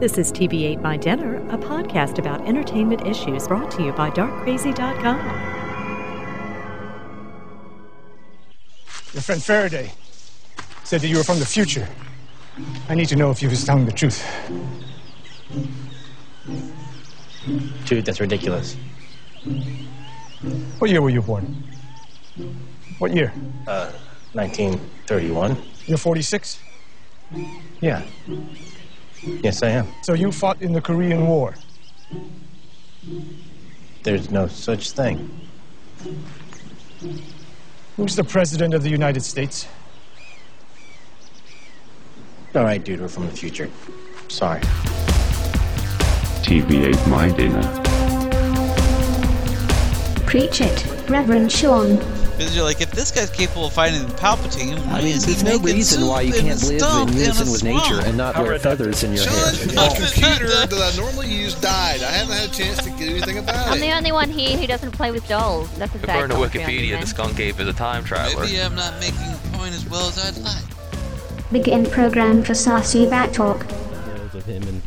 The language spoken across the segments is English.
This is TV Ate My Dinner, a podcast about entertainment issues brought to you by darkcrazy.com. Your friend Faraday said that you were from the future. I need to know if he was telling the truth. Dude, that's ridiculous. What year were you born? What year? Uh, 1931? You're 46? Yeah. Yes, I am. So you fought in the Korean War. There's no such thing. Who's the President of the United States? All right, dude, we're from the future. Sorry. TV Ate My Dinner. Preach it, Reverend Sean. Because you're like, if this guy's capable of fighting Palpatine, why I mean, is he there's no making reason why you soup in can't a live in unison with nature and not wear feathers in your Sean, hair. my computer that I normally use died. I haven't had a chance to do anything about it. I'm the only one here who doesn't play with dolls. That's a sad According to Wikipedia, the skunk ape is a time traveler. Maybe I'm not making the point as well as I'd like. Begin program for Sassy Bat Talk. Of him and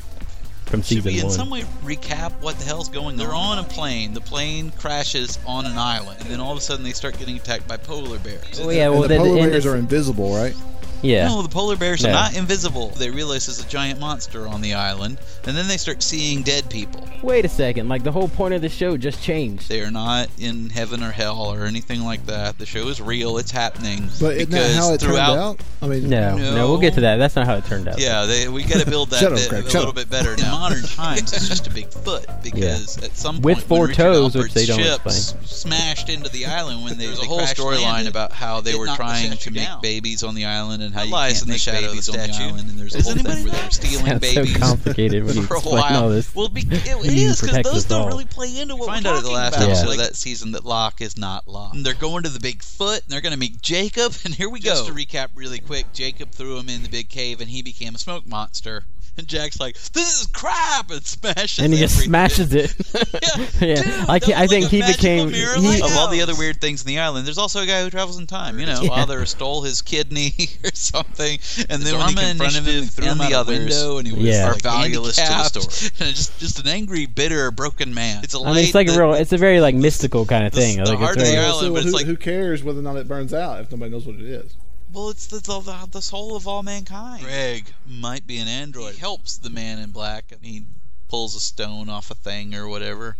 from Should season we in one. some way recap what the hell's going on? They're on a plane. The plane crashes on an island, and then all of a sudden they start getting attacked by polar bears. Oh yeah, well and the then- polar and bears it's- are invisible, right? Yeah. No, the polar bears No. are not invisible. They realize there's a giant monster on the island, and then they start seeing dead people. Wait a second, like the whole point of the show just changed. They are not in heaven or hell or anything like that. The show is real. It's happening. But isn't that how it turned out? I mean, No, no, we'll get to that. That's not how it turned out. Yeah, they, we got to build that Shut up, bit Craig, a little up. bit better. In modern times, it's just a big foot because at some point With four Richard toes, which they don't ship explain. smashed into the island when they, There's there's a a whole storyline about how they were knocked the trying to make down. babies on the island and how That you can't in the make shadow of babies the on the statue. island. And there's a Is whole thing where they're stealing Sounds so babies complicated when you for a while. all this. Well, be, it You is because those don't all. really play into what Find we're out at the last about. episode of of that season that Locke is not Locke. And they're going to the big foot, and they're going to meet Jacob. And here we Just go. to to recap really quick, Jacob threw him in the big cave, and he became a smoke monster. And Jack's like, "This is crap!" and smashes. and he just smashes it. yeah, like I think he became he, of all the other weird things in the island. There's also a guy who travels in time. You know, Yeah. father stole his kidney or something, and then The when he Dharma confronted him, he threw him and out the a others window, and he was Yeah. like, valueless to the handicapped. story. And just just an angry, bitter, broken man. It's a I mean, it's like a real. It's a very like mystical kind of thing. The, like it's very, Well, so who, who cares whether or not it burns out if nobody knows what it is? Well, it's the, the, the soul of all mankind. Greg might be an android. He helps the man in black, and he pulls a stone off a thing or whatever,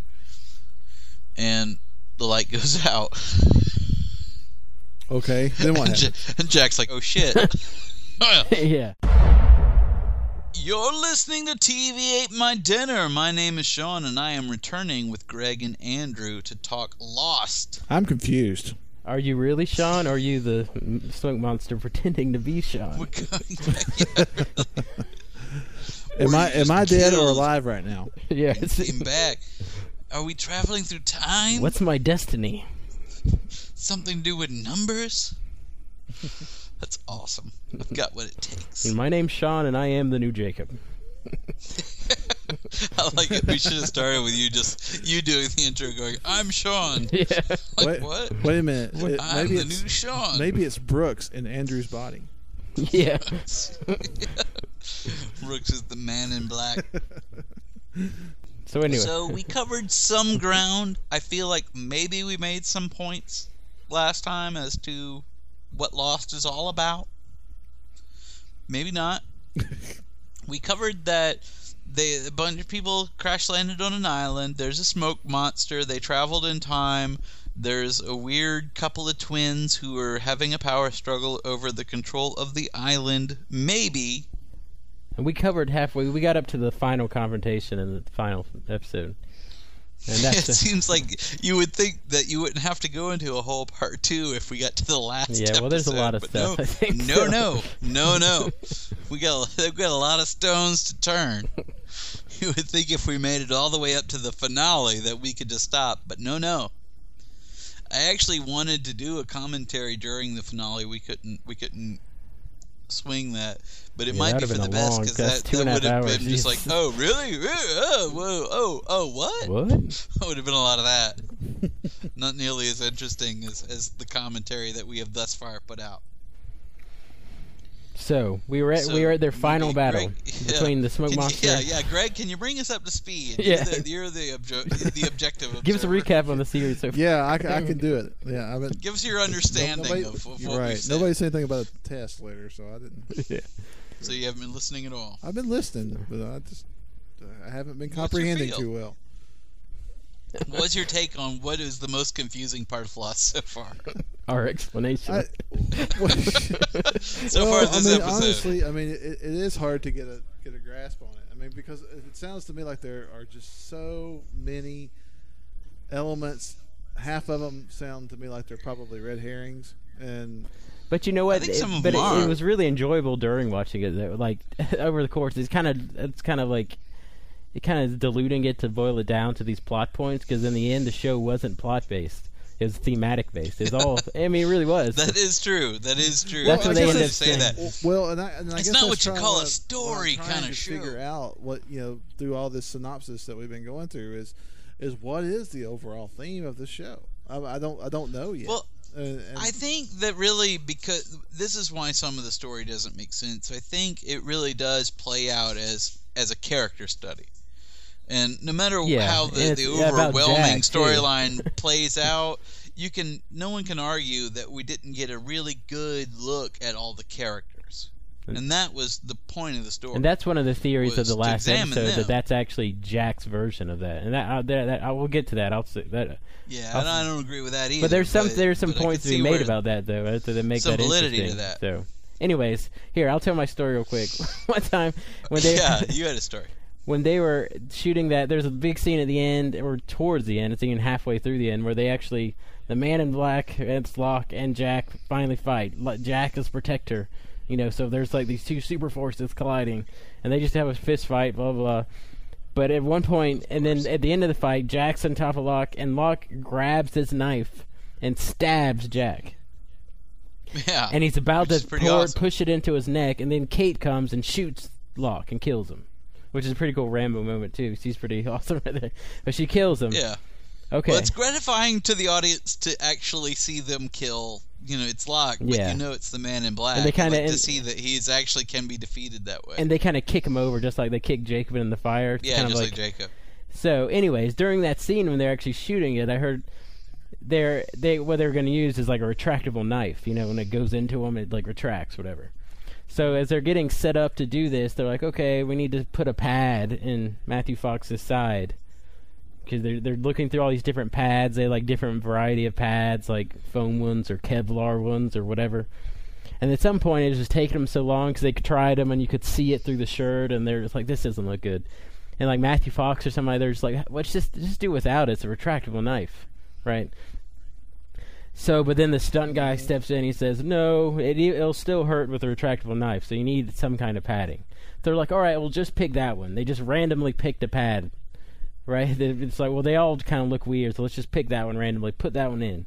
and the light goes out. Okay, then what and, Ja- and Jack's like, "Oh shit!" Oh, yeah. You're listening to TV Ate My Dinner. My name is Sean, and I am returning with Greg and Andrew to talk Lost. I'm confused. Are you really Sean, or are you the smoke monster pretending to be Sean? Am I am I just dead or alive right now? yeah. Came back. Are we traveling through time? What's my destiny? Something to do with numbers? That's awesome. I've got what it takes. My name's Sean, and I am the new Jacob. I like it. We should have started with you just you doing the intro, going, "I'm Sean." Yeah. Like wait, what? Wait a minute. What? It- I'm maybe the it's new Sean. maybe it's Brooks in Andrew's body. Yeah. Brooks is the man in black. So anyway, So we covered some ground. I feel like maybe we made some points last time as to what Lost is all about. Maybe not. we covered that they a bunch of people crash landed on an island. There's a smoke monster. They traveled in time. There's a weird couple of twins who are having a power struggle over the control of the island. Maybe and we covered halfway. We got up to the final confrontation in the final episode, and it that's the- seems like you would think that you wouldn't have to go into a whole part two if we got to the last. Yeah, well, there's a lot of stuff, No, I think, no, so. no, no, no. We got they've got a lot of stones to turn. You would think if we made it all the way up to the finale that we could just stop, but no, no. I actually wanted to do a commentary during the finale. We couldn't. We couldn't swing that, but it Yeah, might be for the best because that, that would have been just like, oh, really? Really? Oh, whoa, oh, oh, what? What? That would have been a lot of that. Not nearly as interesting as, as the commentary that we have thus far put out. So we were at So, we were at their final maybe battle Greg- yeah. between the smoke Can you- monster. Yeah, yeah, Greg, can you bring us up to speed? Yeah. You're the, you're the, objo- the objective. Give us a recap on the series so far. Yeah, I, I can do it. Yeah, I mean, Give us your understanding nobody, of, of what right. we've said. Nobody said anything about a test later, so I didn't. yeah. So you haven't been listening at all. I've been listening, but I just I haven't been comprehending too well. What's your take on what is the most confusing part of Lost so far? Our explanation. I, So well, far this I mean, episode. honestly, I mean, it, it is hard to get a get a grasp on it. I mean, because it sounds to me like there are just so many elements. Half of them sound to me like they're probably red herrings, and But you know what? think It- some of but them it, are. it was really enjoyable during watching it. Though. Like over the course, it's kind of it's kind of like it kind of diluting it to boil it down to these plot points because in the end the show wasn't plot based. It was thematic based. It's all. I mean, it really was. That is true. That is true. That's I what was they gonna end up saying. that. well, and I, and I It's guess not what you trying call a what- what I'm story kinda to show. Figure out what you know through all this synopsis that we've been going through is is what is the overall theme of the show? I, I don't I don't know yet. Well, And- and- I think that really because this is why some of the story doesn't make sense. I think it really does play out as as a character study. And no matter Yeah, how the, the overwhelming storyline plays out, you can no one can argue that we didn't get a really good look at all the characters. And that was the point of the story. And that's one of the theories of the last episode them. that that's actually Jack's version of that. And that, uh, that, that I will get to that. I'll say that. yeah, I'll- and I don't agree with that either. But there's some there's some but I could points to be made about that though uh, that make some that validity to interesting. that. So, anyways, here I'll tell my story real quick. One time when they Yeah, you had a story. When they were shooting that, there's a big scene at the end, or towards the end, it's even halfway through the end, where they actually, the man in black, it's Locke, and Jack finally fight. Jack is protector, you know, so there's like these two super forces colliding, and they just have a fist fight, blah, blah, blah. But at one point, and then at the end of the fight, Jack's on top of Locke, and Locke grabs his knife and stabs Jack. Yeah. And he's about to pour, awesome. push it into his neck, and then Kate comes and shoots Locke and kills him, which is a pretty cool Rambo moment too. She's pretty awesome right there, but she kills him. Yeah. Okay. Well, it's gratifying to the audience to actually see them kill. You know, it's Locke, but Yeah. you know it's the man in black. And they kinda- like to see that he's actually can be defeated that way. and they kind of kick him over just like they kick Jacob in the fire. It's yeah, kind just of like, Jacob. So, anyways, during that scene when they're actually shooting it, I heard they're they what they're going to use is like a retractable knife. You know, when it goes into them, it like retracts, whatever. So as they're getting set up to do this, they're like, okay, we need to put a pad in Matthew Fox's side because they're they're looking through all these different pads. They like different variety of pads, like foam ones or Kevlar ones or whatever. And at some point, it was just taking them so long because they tried them and you could see it through the shirt, and they're just like, "This doesn't look good." And like Matthew Fox or somebody, they're just like, "Let's just just do without it. It's a retractable knife, right?" So, but then the stunt guy steps in. He says, "No, it, it'll still hurt with a retractable knife. So you need some kind of padding." They're like, "All right, we'll just pick that one." They just randomly picked a pad, right? It's like, well, they all kind of look weird, so let's just pick that one randomly, put that one in.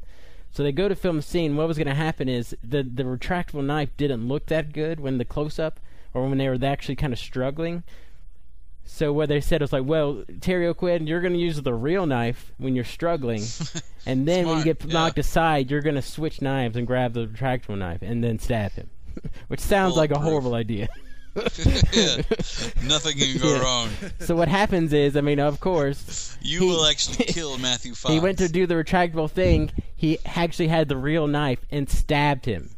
So they go to film the scene. What was going to happen is the the retractable knife didn't look that good when the close up, or when they were actually kind of struggling. So what they said was like, well, Terry O'Quinn, you're going to use the real knife when you're struggling, and then when you Smart, get yeah. knocked aside, you're going to switch knives and grab the retractable knife and then stab him, which sounds like a horrible idea. yeah. Nothing can go Yeah. wrong. so what happens is, I mean, of course, You he- will actually kill Matthew Fox. he went to do the retractable thing. He actually had the real knife and stabbed him.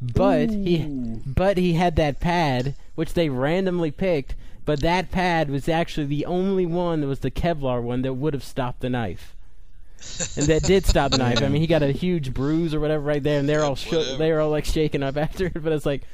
But he but he had that pad which they randomly picked, but that pad was actually the only one that was the Kevlar one that would have stopped the knife. and that did stop the knife. I mean, he got a huge bruise or whatever right there, and they're all shook. They were all like shaking up after it. But it's like,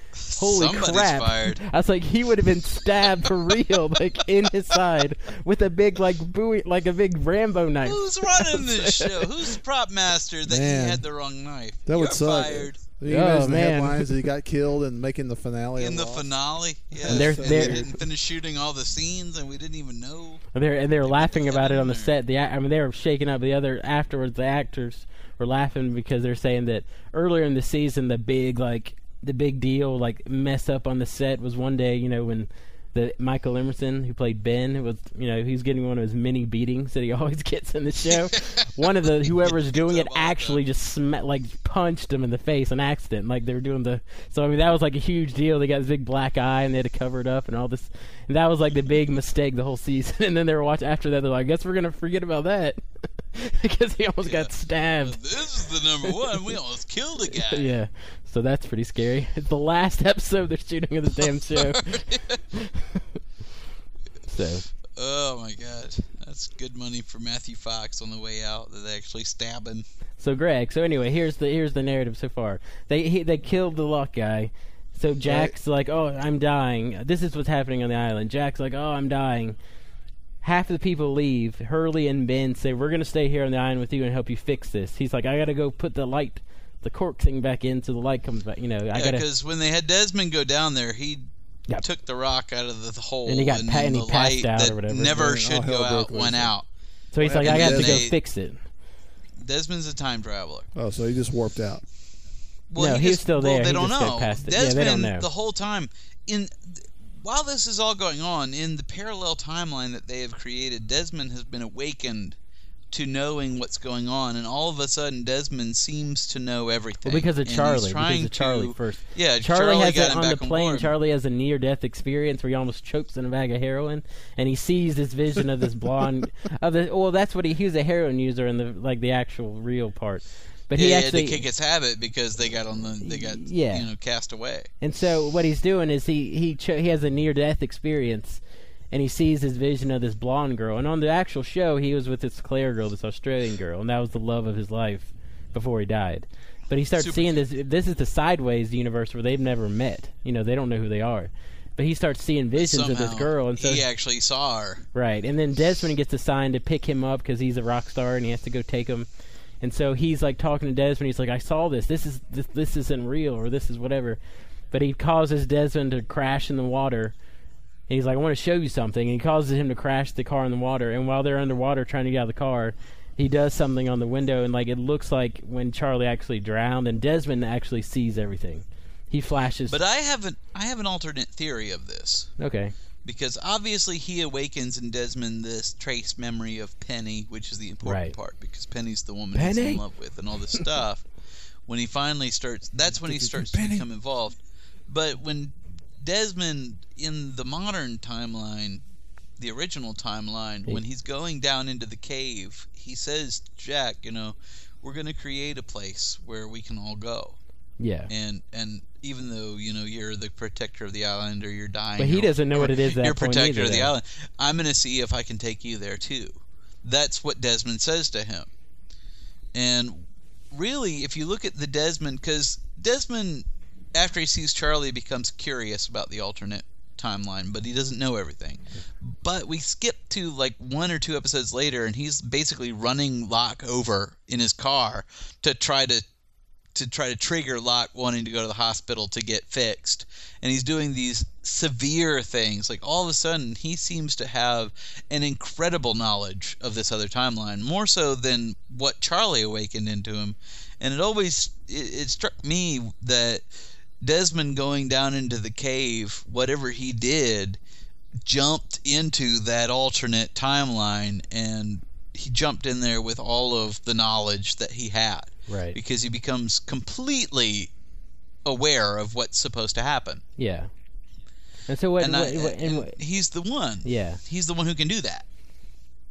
holy Somebody's crap! fired. I was like, he would have been stabbed for real, like in his side with a big like buoy, like a big Rambo knife. Who's running this show? Who's the prop master that Man. he had the wrong knife? That would You're suck. fired. You Oh, the man. headlines that he got killed and making the finale. In the Lost? finale, yeah, And they're- and they're- we didn't finish shooting all the scenes, and we didn't even know. And they're and they're laughing about it on the there. set. The I mean, they were shaking up. The other afterwards, the actors were laughing because they're saying that earlier in the season, the big like the big deal like mess up on the set was one day, you know, when that Michael Emerson, who played Ben, was you know he's getting one of his many beatings that he always gets in the show. one of the whoever's doing it actually just sm- like punched him in the face on accident. Like they were doing the so I mean that was like a huge deal. They got this big black eye and they had to cover it up and all this. And that was like the big mistake the whole season. and then they were watching after that. They're like, I guess we're gonna forget about that because he almost got stabbed. This is the number one. We almost killed a guy. yeah. So that's pretty scary. It's the last episode they're shooting of the damn show. so Oh my god, that's good money for Matthew Fox on the way out. That they actually stab him. so Greg. So anyway, here's the here's the narrative so far. They he, they killed the Locke guy. So Jack's like, "Oh, I'm dying. This is what's happening on the island." Jack's like, "Oh, I'm dying." Half of the people leave. Hurley and Ben say, "We're going to stay here on the island with you and help you fix this." He's like, "I got to go put the light, the cork thing back in so the light comes back." You know, I Yeah, got to. because when they had Desmond go down there, he Yep. took the rock out of the, the hole, And he got pa- and he the passed light out or whatever. never Yeah, should all go out went loose. out. So he's like, And "I got to go they- fix it." Desmond's a time traveler. Oh, so he just warped out. Well, No, he he's just- still well, there. they He don't just know. past it. Yeah, Desmond, they don't know. the whole time, in while this is all going on in the parallel timeline that they have created, Desmond has been awakened to knowing what's going on, and all of a sudden, Desmond seems to know everything. Well, because of Charlie. Because of Charlie to- first. Yeah, Charlie, Charlie has him on the back on plane. Charlie has a near-death experience where he almost chokes in a bag of heroin, and he sees this vision of this blonde. of the well, that's what he. He was a heroin user in the like the actual real part, but he actually had to kick his habit because they got on the they got Yeah. you know cast away. And so what he's doing is he he cho- he has a near death experience, and he sees his vision of this blonde girl. And on the actual show, he was with this Claire girl, this Australian girl, and that was the love of his life before he died. But he starts Super seeing this. This is the sideways universe where they've never met. You know, they don't know who they are. But he starts seeing visions of this girl, and so he actually saw her. Right, and then Desmond gets assigned to pick him up because he's a rock star and he has to go take him. And so he's like talking to Desmond. He's like, "I saw this. This is this, this isn't real, or this is whatever." But he causes Desmond to crash in the water. And he's like, "I want to show you something." And he causes him to crash the car in the water. And while they're underwater trying to get out of the car, he does something on the window, and like it looks like when Charlie actually drowned, and Desmond actually sees everything. He flashes. But I have an I have an alternate theory of this. okay, because obviously he awakens in Desmond this trace memory of Penny, which is the important Right. part because Penny's the woman he's in love with and all this stuff. when he finally starts, that's when he starts to become involved. But when Desmond in the modern timeline, the original timeline, when he's going down into the cave, he says, "Jack, you know, we're going to create a place where we can all go." yeah. and and even though you know you're the protector of the island or you're dying, But he doesn't know what it is at that You're protector either, of the though. island. I'm going to see if I can take you there too. That's what Desmond says to him. And really, if you look at the Desmond, because Desmond, after he sees Charlie, he becomes curious about the alternate timeline, but he doesn't know everything. But we skip to like one or two episodes later, and he's basically running Locke over in his car to try to to try to trigger Locke wanting to go to the hospital to get fixed. And he's doing these severe things. Like all of a sudden, he seems to have an incredible knowledge of this other timeline, more so than what Charlie awakened into him. And it always it, it struck me that Desmond going down into the cave, whatever he did, jumped into that alternate timeline and he jumped in there with all of the knowledge that he had Right. because he becomes completely aware of what's supposed to happen. Yeah. And so what? and, what, I- what- and and he's the one. yeah. He's the one who can do that.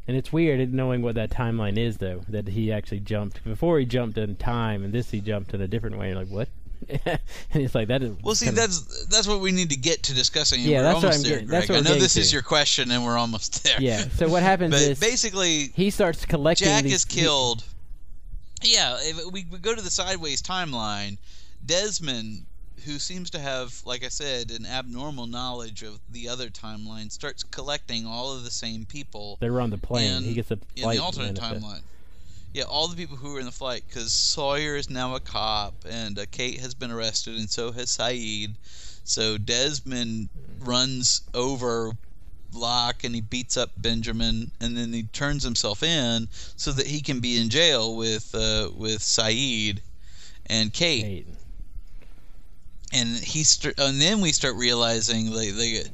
And it's weird knowing what that timeline is, though. That he actually jumped before he jumped in time, and this he jumped in a different way. You're like, what? and it's like that is. Well, see, that's that's what we need to get to discussing. Yeah, we're that's what I'm there, getting- that's Greg. what I know this is your question, and we're almost there. yeah. So what happens but is basically, he starts collecting. Jack these, is killed. Yeah, if we, we go to the sideways timeline, Desmond, who seems to have, like I said, an abnormal knowledge of the other timeline, starts collecting all of the same people They were on the plane. in, he gets a in the alternate timeline. Yeah, all the people who were in the flight, because Sawyer is now a cop, and uh, Kate has been arrested, and so has Sayid. So Desmond runs over Locke and he beats up Benjamin, and then he turns himself in so that he can be in jail with uh, with Sayid and Kate. Kate. And he st- and then we start realizing like, like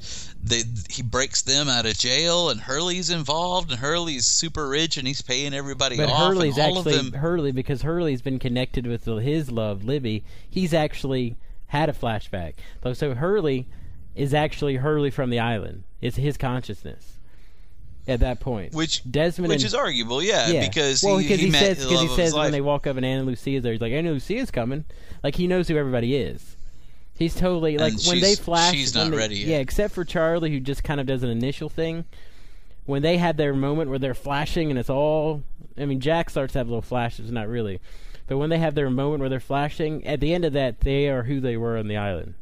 they he breaks them out of jail, and Hurley's involved, and Hurley's super rich, and he's paying everybody But off. Hurley's actually of them, Hurley because Hurley's been connected with his love, Libby. He's actually had a flashback. So- So Hurley is actually Hurley from the island. It's his consciousness at that point. which Desmond which and, is arguable, yeah, yeah. because well, he, because he, he, met says because love he says when life. they walk up and Ana Lucia's there, he's like Ana Lucia's coming. Like he knows who everybody is. He's totally like And when they flash. she's not they- ready yet. Yeah, except for Charlie, who just kind of does an initial thing. When they have their moment where they're flashing and it's all, I mean, Jack starts to have little flashes, not really, but when they have their moment where they're flashing, at the end of that, they are who they were on the island.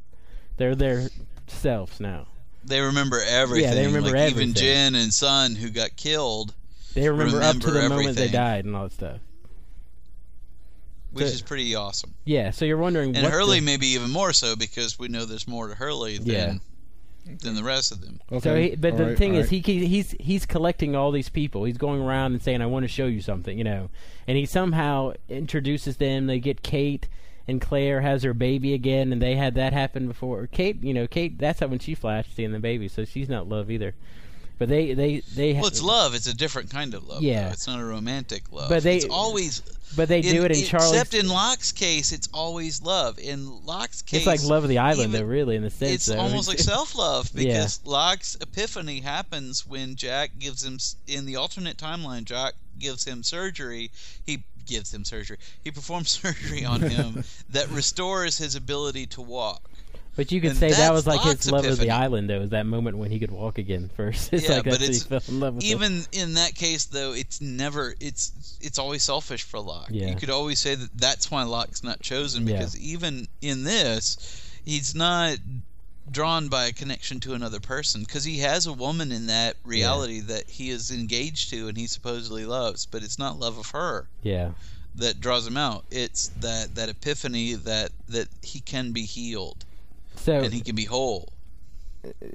They're their selves now. They remember everything. Yeah, they remember like everything. Even Jin and Sun, who got killed, They remember, up to Remember the moment they died and all that stuff. Which So- is pretty awesome. Yeah, so you're wondering And what Hurley the- maybe even more so because we know there's more to Hurley than Yeah. than the rest of them. So, he, but the Alright, thing is, alright. he he's he's collecting all these people. He's going around and saying, "I want to show you something," you know. And he somehow introduces them. They get Kate and Claire has her baby again, and they had that happen before. Kate, you know, Kate. That's how when she flashed seeing the baby, so she's not love either. But they they they. Well, it's love. It's a different kind of love. Yeah. though. it's not a romantic love. But they- it's always. But they do it in Charlie's. Except in Locke's case, it's always love. In Locke's case, it's like love of the island, even- though. Really, in the sense, it's though. almost like self-love Yeah. because Locke's epiphany happens when Jack gives him in the alternate timeline. Jack gives him surgery. He gives him surgery. He performs surgery on him that restores his ability to walk. But you could and say that was like his love of the island, though. Was that moment when he could walk again first? It's yeah, like but it's in love with her. even in that case though. It's never. It's it's always selfish for Locke. Yeah. You could always say that that's why Locke's not chosen Yeah. because even in this, he's not drawn by a connection to another person because he has a woman in that reality that he is engaged to and he supposedly loves, but it's not love of her Yeah. that draws him out. It's that that epiphany that that he can be healed So and he can be whole.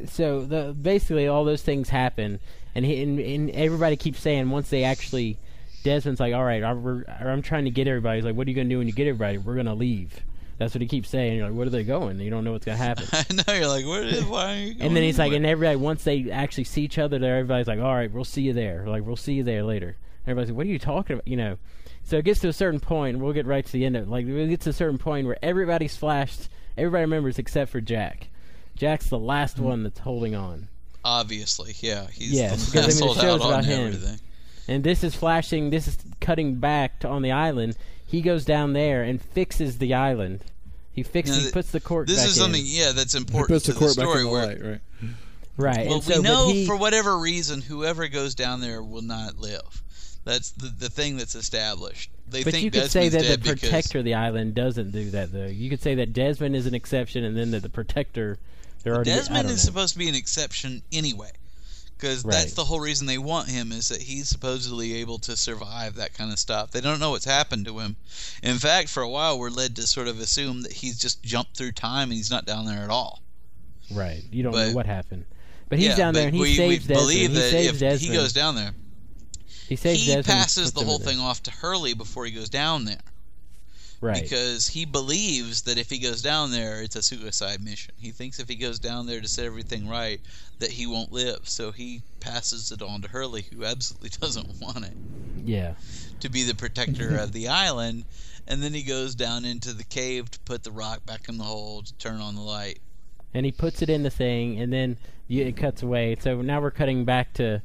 so the basically all those things happen, and he and, and everybody keeps saying once they actually, Desmond's like, all right, I, we're, I'm trying to get everybody. He's like, what are you gonna do when you get everybody? We're gonna leave. That's what he keeps saying. You're like, where are they going? You don't know what's gonna happen. I know you're like, where is why? Are you and then he's like, and everybody once they actually see each other, there, everybody's like, all right, we'll see you there. Like, we'll see you there later. Everybody's like, what are you talking about? You know. So it gets to a certain point. We'll get right to the end of it. Like, it gets to a certain point where everybody's flashed. Everybody remembers except for Jack. Jack's the last mm-hmm. one that's holding on. Obviously, yeah. He's Yes, the because I mean, last the show's holdout on about him. everything. And this is flashing. This is cutting back to on the island. He goes down there and fixes the island. He fixes. Now, he puts the cork This back is in. something, yeah, that's He important puts to the court the back story. in the where, light, right? right. well, and so, we but know he, for whatever reason, whoever goes down there will not live. That's the the thing that's established. They But think you could Desmond's say that the protector of the island doesn't do that, though. You could say that Desmond is an exception, and then that the protector, they're already. Desmond is know. supposed to be an exception anyway. Because Right. that's the whole reason they want him is that he's supposedly able to survive that kind of stuff. They don't know what's happened to him. In fact, for a while, we're led to sort of assume that he's just jumped through time and he's not down there at all. Right. You don't But- know what happened. But he's yeah, down there and he we, saves we Desmond. believe he that saves if Desmond. he goes down there, he he passes the whole thing off to Hurley before he goes down there. Right. Because he believes that if he goes down there, it's a suicide mission. He thinks if he goes down there to set everything right, that he won't live. So he passes it on to Hurley, who absolutely doesn't want it, yeah. to be the protector of the island. And then he goes down into the cave to put the rock back in the hole to turn on the light. and he puts it in the thing, and then it cuts away. So now we're cutting back to,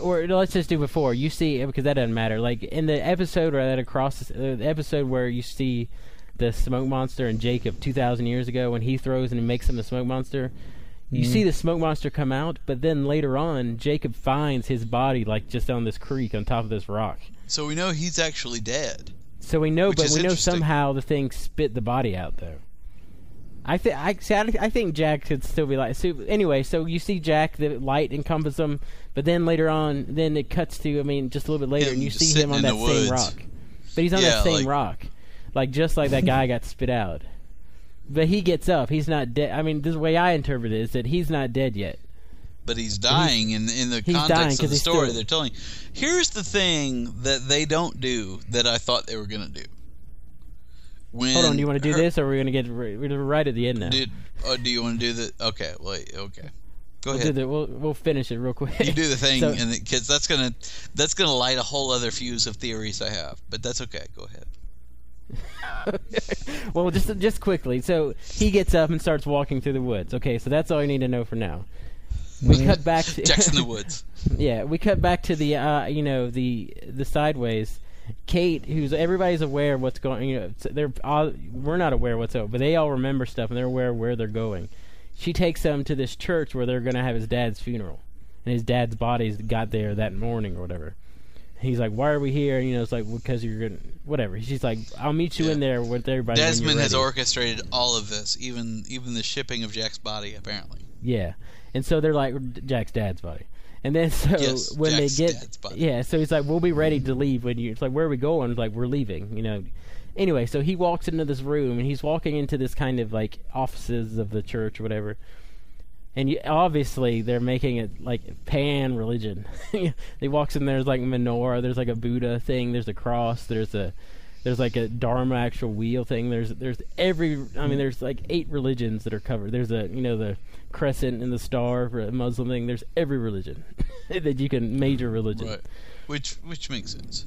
or let's just do before. You see, because that doesn't matter. Like in the episode or that across the, uh, the episode where you see the smoke monster and Jacob two thousand years ago when he throws and he makes him the smoke monster. You Mhm. see the smoke monster come out, but then later on, Jacob finds his body like just on this creek on top of this rock. So we know he's actually dead. So we know, but we know somehow the thing spit the body out though. I think I, see, I, I think Jack could still be like. So anyway, so you see Jack, the light encompasses him, but then later on, then it cuts to I mean just a little bit later, Him and you see him on that same woods. rock. But he's on Yeah, that same like- rock, like just like that guy got spit out. But he gets up. He's not dead. I mean, this way I interpret it is that he's not dead yet. but he's dying in in the context of the story still- they're telling. Here's the thing that they don't do that I thought they were going to do. when Hold on, do you want to do her- this, or are we gonna get we're right at the end now? Did, oh, do you want to do the? Okay, wait. Okay, go we'll ahead. do the we'll we'll finish it real quick. you do the thing, So- and because that's gonna that's gonna light a whole other fuse of theories I have. But that's okay. Go ahead. well, just just quickly. So he gets up and starts walking through the woods. Okay, so that's all you need to know for now. We cut back. To, the woods. yeah, we cut back to the uh, you know the the sideways. Kate, who's everybody's aware of what's going. You know, they're all, we're not aware what's up, but they all remember stuff and they're aware of where they're going. She takes them to this church where they're gonna have his dad's funeral, and his dad's body's got there that morning or whatever. He's like, "Why are we here?" And, You know, it's like because you're gonna whatever. She's like, "I'll meet you in there with everybody." Desmond has orchestrated all of this, even even the shipping of Jack's body. Apparently, Yeah, and so they're like Jack's dad's body, and then so Yes, when Jack's they dad's get body. yeah, so he's like, "We'll be ready to leave when you." It's like, "Where are we going?" It's like, "We're leaving," you know. Anyway, so he walks into this room and he's walking into this kind of like offices of the church or whatever. And you, obviously they're making it like pan religion. he walks in there's like menorah, there's like a Buddha thing, there's a cross, there's a there's like a Dharma actual wheel thing. There's there's every I mean there's like eight religions that are covered. There's a you know the crescent and the star for a Muslim thing. There's every religion that you can major religion. right? Which which makes sense.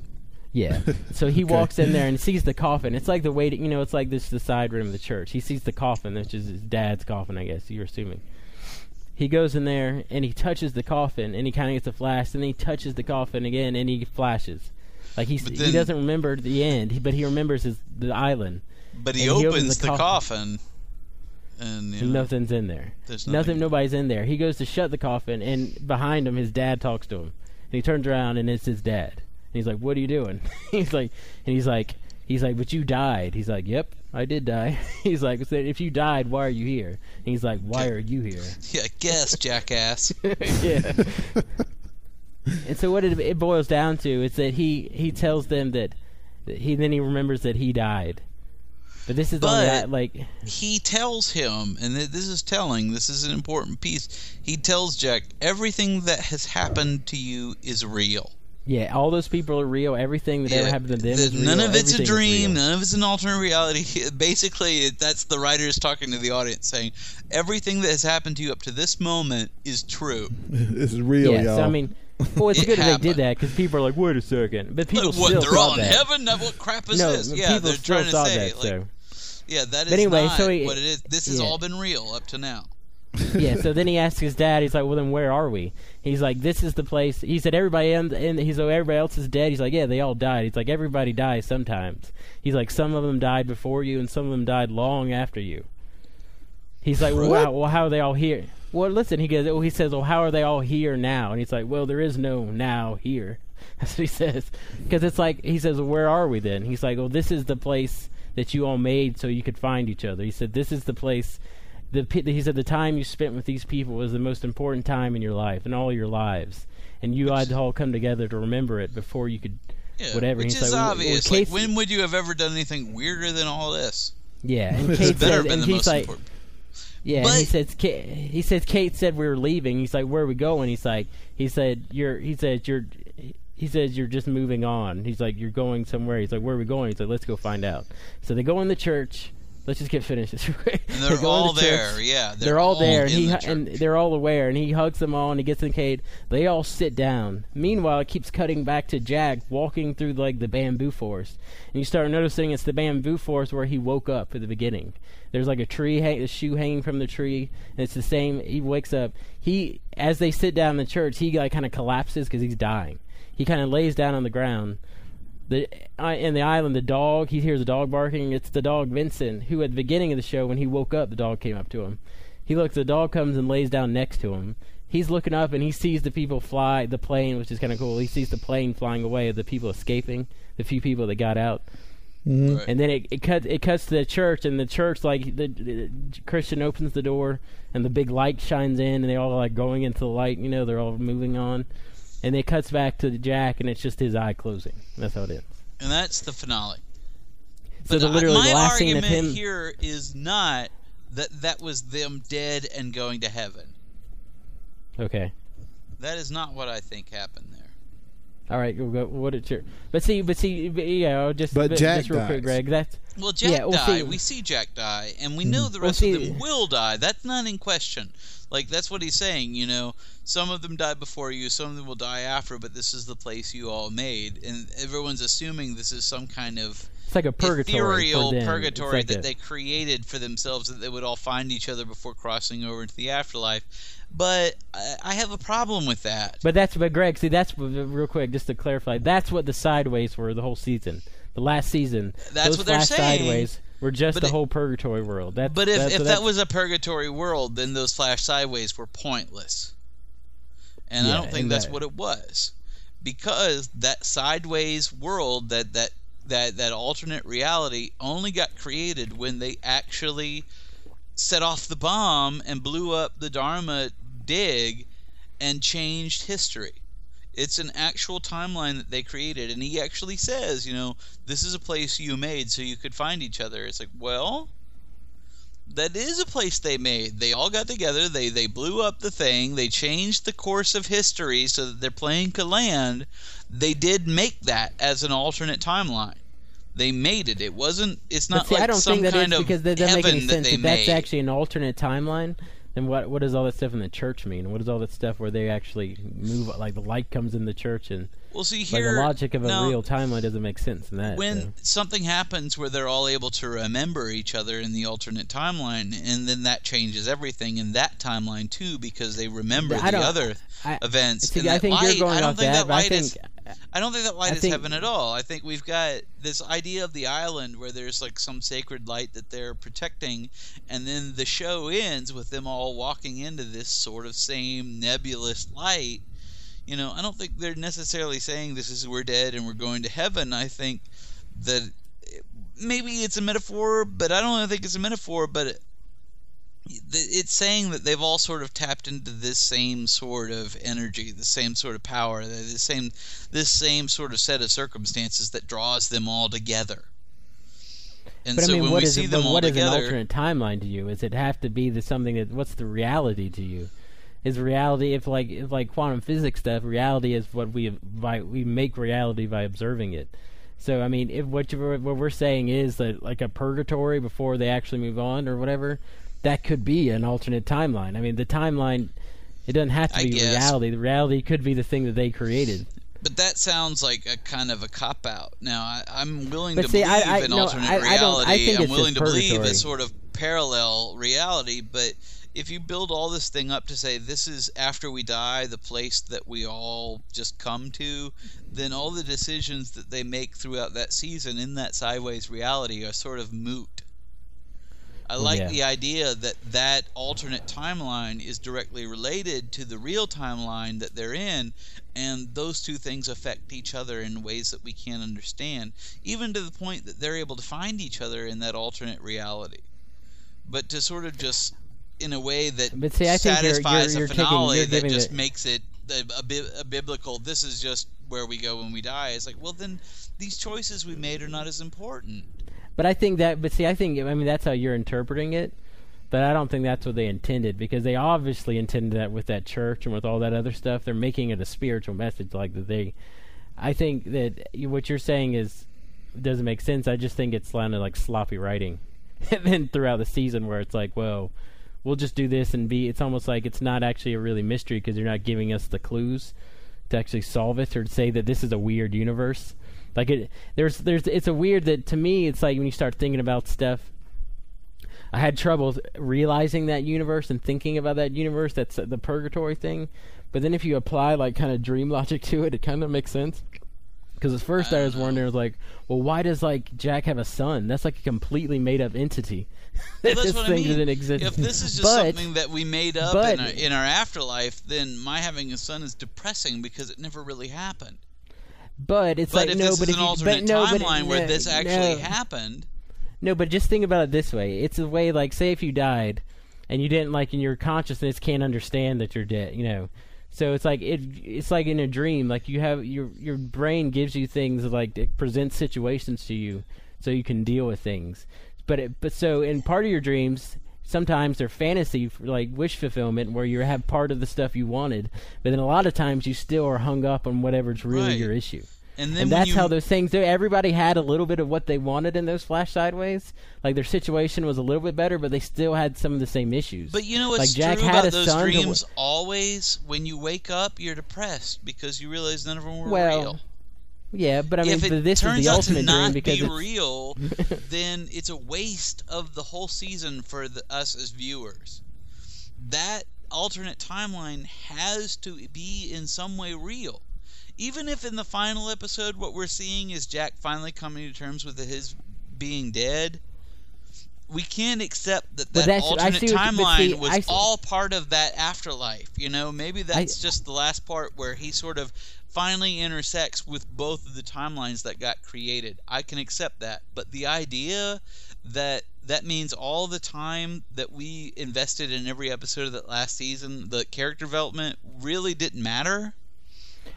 Yeah. So he walks in there and sees the coffin. It's like the waiting, you know, it's like this the side room of the church. He sees the coffin, which is his dad's coffin, I guess you're assuming. He goes in there and he touches the coffin and he kind of gets a flash. And then he touches the coffin again and he flashes. Like he's, But he doesn't remember the end, but he remembers his the island. But he And he opens opens the the coffin. coffin, and you know, nothing's in there. There's nothing. nothing. Nobody's in there. He goes to shut the coffin, and behind him, his dad talks to him. And he turns around, and it's his dad. And he's like, "What are you doing?" he's like, and he's like, he's like, "But you died." He's like, "Yep, I did die." he's like, "So "If you died, why are you here?" And he's like, "Why are you here?" yeah, guess jackass. yeah. and so what it, it boils down to is that he he tells them that, that he then he remembers that he died. But this is on But- that like he tells him, and th- this is telling. This is an important piece. He tells Jack everything that has happened to you is real. Yeah, all those people are real. Everything that ever happened to them that is none real. of it's a Everything is dream. None of it's an alternate reality. Basically, that's the writers talking to the audience, saying everything that has happened to you up to this moment is true. it's real, yeah, y'all. so I mean, well, it's It good that they did that because people are like, "Wait a second. but people But what? still They're saw all in heaven. Now, What crap is no, this? Yeah, they're still trying to saw say, that. like, so yeah, that is But anyway, not so he- what it is. This has all been real up to now. yeah, so then he asks his dad. He's like, "Well, then where are we?" He's like, "This is the place." He said, "Everybody in, in he's like, everybody else is dead." He's like, "Yeah, they all died." He's like, "Everybody dies sometimes." He's like, "Some of them died before you, and some of them died long after you." He's like, "Well, how, well, how are they all here?" Well, listen, he goes. Well, he says, "Well, how are they all here now?" And he's like, "Well, there is no now here." That's what he says. Because it's like he says, well, "Where are we then?" He's like, "Well, this is the place that you all made so you could find each other." He said, "This is the place." The he said the time you spent with these people was the most important time in your life and all your lives, and you had to all come together to remember it before you could Yeah, whatever. Which He's is like, well, well, obvious. Casey- like, when would you have ever done anything weirder than all this? Yeah, and It's Kate better said, been and the he's most like, important. yeah, and he says, Kate, he says, Kate said we were leaving. He's like, where are we going? He's like, he said, you're, he said, you're, he says you're just moving on. He's like, you're going somewhere. He's like, where are we going? He's like, let's go find out. So they go in the church. Let's just get finished. this quick. And They they're all the church. there. Yeah, They're, all, there, and he the and they're all aware, and he hugs them all, and he gets in Kate. They all sit down. Meanwhile, it keeps cutting back to Jack walking through like the bamboo forest, and you start noticing it's the bamboo forest where he woke up at the beginning. There's like a tree, hang- a shoe hanging from the tree, and it's the same. He wakes up. He, as they sit down in the church, he like kind of collapses because he's dying. He kind of lays down on the ground. The uh, in the island, the dog. He hears a dog barking. It's the dog Vincent, who at the beginning of the show, when he woke up, the dog came up to him. He looks. The dog comes and lays down next to him. He's looking up and he sees the people fly the plane, which is kind of cool. He sees the plane flying away, the people escaping, the few people that got out. Right. And then it, it cuts it cuts to the church, and the church like the, the Christian opens the door, and the big light shines in, and they all like going into the light. You know, they're all moving on, and it cuts back to Jack, and it's just his eye closing. That's how it ends. and that's the finale. So But the I- my the last scene argument of him. here is not that that was them dead and going to heaven. Okay. That is not what I think happened there. All right, we'll go. What it's your? But see, but see, but, yeah. Just But Jack just real quick. Greg. That's Well, Jack yeah. Well, die. see, Mm-hmm. we see Jack die, and we know the Well, rest see- of them will die. That's not in question. Like that's what he's saying. You know, some of them died before you, some of them will die after. But this is the place you all made, and everyone's assuming this is some kind of it's like a purgatory ethereal for them. It's purgatory like that a- they created for themselves that they would all find each other before crossing over into the afterlife. But I, I have a problem with that. But that's but Greg, see that's real quick just to clarify. That's what the sideways were the whole season. The last season, That's those what they're saying. sideways were just But the it- whole purgatory world. That's, But if, that's, if so that was a purgatory world, then those flash sideways were pointless. And I don't think that's that- what it was. Because that sideways world, that, that that that alternate reality only got created when they actually set off the bomb and blew up the Dharma dig and changed history. It's an actual timeline that they created, and he actually says, you know, this is a place you made so you could find each other. It's like, well, that is a place they made. They all got together. They they blew up the thing. They changed the course of history so that their plane could land. They did make that as an alternate timeline. They made it. It wasn't. It's But not see, like I don't some think that kind is of because that doesn't make any heaven that that's made. actually an alternate timeline, then what what does all that stuff in the church mean? What does all that stuff where they actually move like the light comes in the church and Well, see like here. the logic of a now, real timeline doesn't make sense in that. when so. something happens where they're all able to remember each other in the alternate timeline, and then that changes everything in that timeline too, because they remember I the other I- events. see, and I think light, you're going off think that, that but I light is. I don't think that light I is think- heaven at all. I think we've got this idea of the island where there's like some sacred light that they're protecting, and then the show ends with them all walking into this sort of same nebulous light. You know, I don't think they're necessarily saying this is we're dead and we're going to heaven. I think that maybe it's a metaphor, but I don't think it's a metaphor. But it's saying that they've all sort of tapped into this same sort of energy, the same sort of power, the same this same sort of set of circumstances that draws them all together. And but so I mean, when what we is see it, them but all what is an alternate timeline to you? Does it have to be the something that? What's the reality to you? Is reality if like if like quantum physics stuff? Reality is what we by we make reality by observing it. So I mean, if what you what we're saying is that like a purgatory before they actually move on or whatever, that could be an alternate timeline. I mean, the timeline it doesn't have to be reality. The reality could be the thing that they created. But that sounds like a kind of a cop out. Now, I, I'm willing But to see, believe I- I- in no, alternate I- I don't- I reality. think I'm willing to believe a sort of parallel reality. But if you build all this thing up to say this is after we die, the place that we all just come to, then all the decisions that they make throughout that season in that sideways reality are sort of moot. I like Yeah. the idea that that alternate timeline is directly related to the real timeline that they're in, and those two things affect each other in ways that we can't understand, even to the point that they're able to find each other in that alternate reality. But to sort of just in a way that But see, I think you're- satisfies you're- you're a finale that just the- makes it a, a, bi- a biblical. This is just where we go when we die. It's like, well, then these choices we made are not as important. But I think that, but see, I think, I mean, that's how you're interpreting it. But I don't think that's what they intended because they obviously intended that with that church and with all that other stuff. They're making it a spiritual message, like that they. I think that what you're saying is doesn't make sense. I just think it's kind of like sloppy writing, and then throughout the season where it's like, well, we'll just do this and be. It's almost like it's not actually a really mystery because you're not giving us the clues to actually solve it or to say that this is a weird universe. Like it, there's, there's, it's a weird that to me, it's like when you start thinking about stuff. I had trouble realizing that universe and thinking about that universe. That's the purgatory thing. But then if you apply like kind of dream logic to it, it kind of makes sense. Because at first I, was uh. wondering, I was like, well, why does like Jack have a son? That's like a completely made up entity. Well, that's this what thing I mean. If this is just but, something that we made up but- in, our, in our afterlife, then my having a son is depressing because it never really happened. But it's but like if no, this but is if an you, alternate no, timeline where this actually happened, No, but just think about it this way. It's a way like say if you died and you didn't like in your consciousness can't understand that you're dead, you know. So it's like it it's like in a dream, like you have your your brain gives you things like it presents situations to you so you can deal with things. But it, but so in part of your dreams sometimes they're fantasy like wish fulfillment where you have part of the stuff you wanted, but then a lot of times you still are hung up on whatever's really Right. your issue. And then And that's you- how those things do. Everybody had a little bit of what they wanted in those flash sideways. Like their situation was a little bit better, but they still had some of the same issues. But you know what's like Jack true had about a those son that wa- dreams? Always, when you wake up, you're depressed because you realize none of them were Well, real. Yeah, but I mean, if it this is turns the out ultimate to not because be it's, real, then it's a waste of the whole season for the, us as viewers. That alternate timeline has to be in some way real. Even if in the final episode what we're seeing is Jack finally coming to terms with his being dead, we can't accept that that I alternate timeline see, was all part of that afterlife. You know, maybe that's just the last part where he sort of finally intersects with both of the timelines that got created. I can accept that, but the idea that that means all the time that we invested in every episode of that last season, the character development really didn't matter.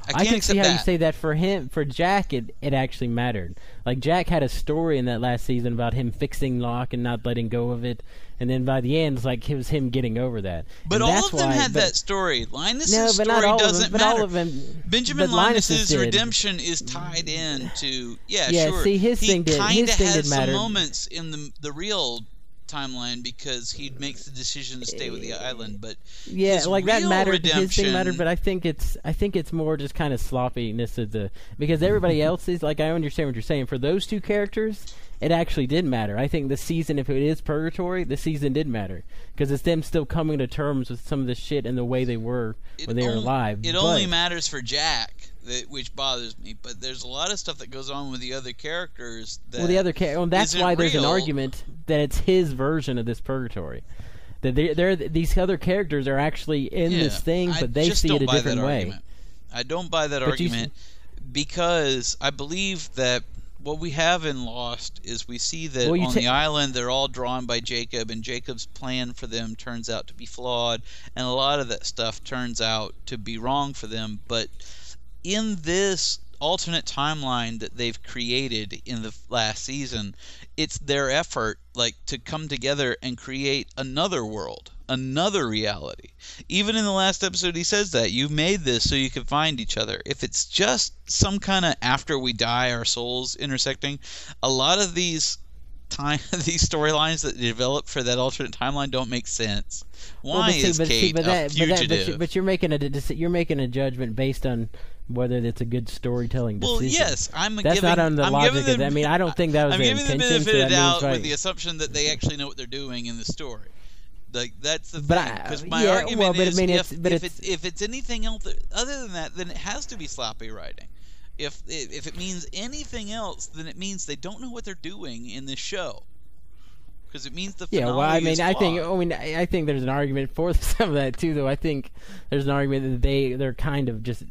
I I, can't can accept see how that. you say that for him. For Jack, it it actually mattered. Like Jack had a story in that last season about him fixing Locke and not letting go of it, and then by the end, it's like it was him getting over that. But And all that's of them why, had but- that story. Linus's No, but not story all of them, doesn't but matter. all of them- Benjamin but Linus's Linus's redemption is tied in to yeah, Yeah, sure. see, his he thing did- his thing has did some matter. moments in the the real timeline because he makes the decision to stay with the island, but Yeah, his like that mattered. His redemption, thing mattered, but I think it's I think it's more just kind of sloppiness of the because everybody else is like I understand what you're saying. For those two characters, it actually did matter. I think the season, if it is purgatory, the season did matter because it's them still coming to terms with some of the shit and the way they were when they were alive. It but, only matters for Jack, that, which bothers me. But there's a lot of stuff that goes on with the other characters. That well, the other ca- well, that's why there's an argument that it's his version of this purgatory. That they, they're these other characters are actually in Yeah, this thing, I but they see it a different way. argument. I don't buy that But argument because I believe that what we have in Lost is we see that Well, on ta- the island they're all drawn by Jacob, and Jacob's plan for them turns out to be flawed, and a lot of that stuff turns out to be wrong for them. But in this alternate timeline that they've created in the last season, it's their effort like to come together and create another world, another reality. Even in the last episode he says that you've made this so you can find each other. If it's just some kind of after we die our souls intersecting, a lot of these time these storylines that develop for that alternate timeline don't make sense. Why Well, but see, is but, Kate see, but a that, but, that, fugitive? but, you- but you're making a you're making a judgment based on whether it's a good storytelling decision. Well, yes, I'm That's giving, not on the I'm logic giving of that. I mean, I don't think that was I'm their giving the benefit so of doubt means, with the assumption that they actually know what they're doing in the story. Like that's the But thing. I- Because my yeah, argument well, but I is, mean, if, it's- but if it's- it's if it's anything else other than that, then it has to be sloppy writing. If if it means anything else, then it means they don't know what they're doing in this show. Because it means the Yeah, well, I mean, I think. I mean, I I think there's an argument for some of that too, though. I think there's an argument that they they're kind of just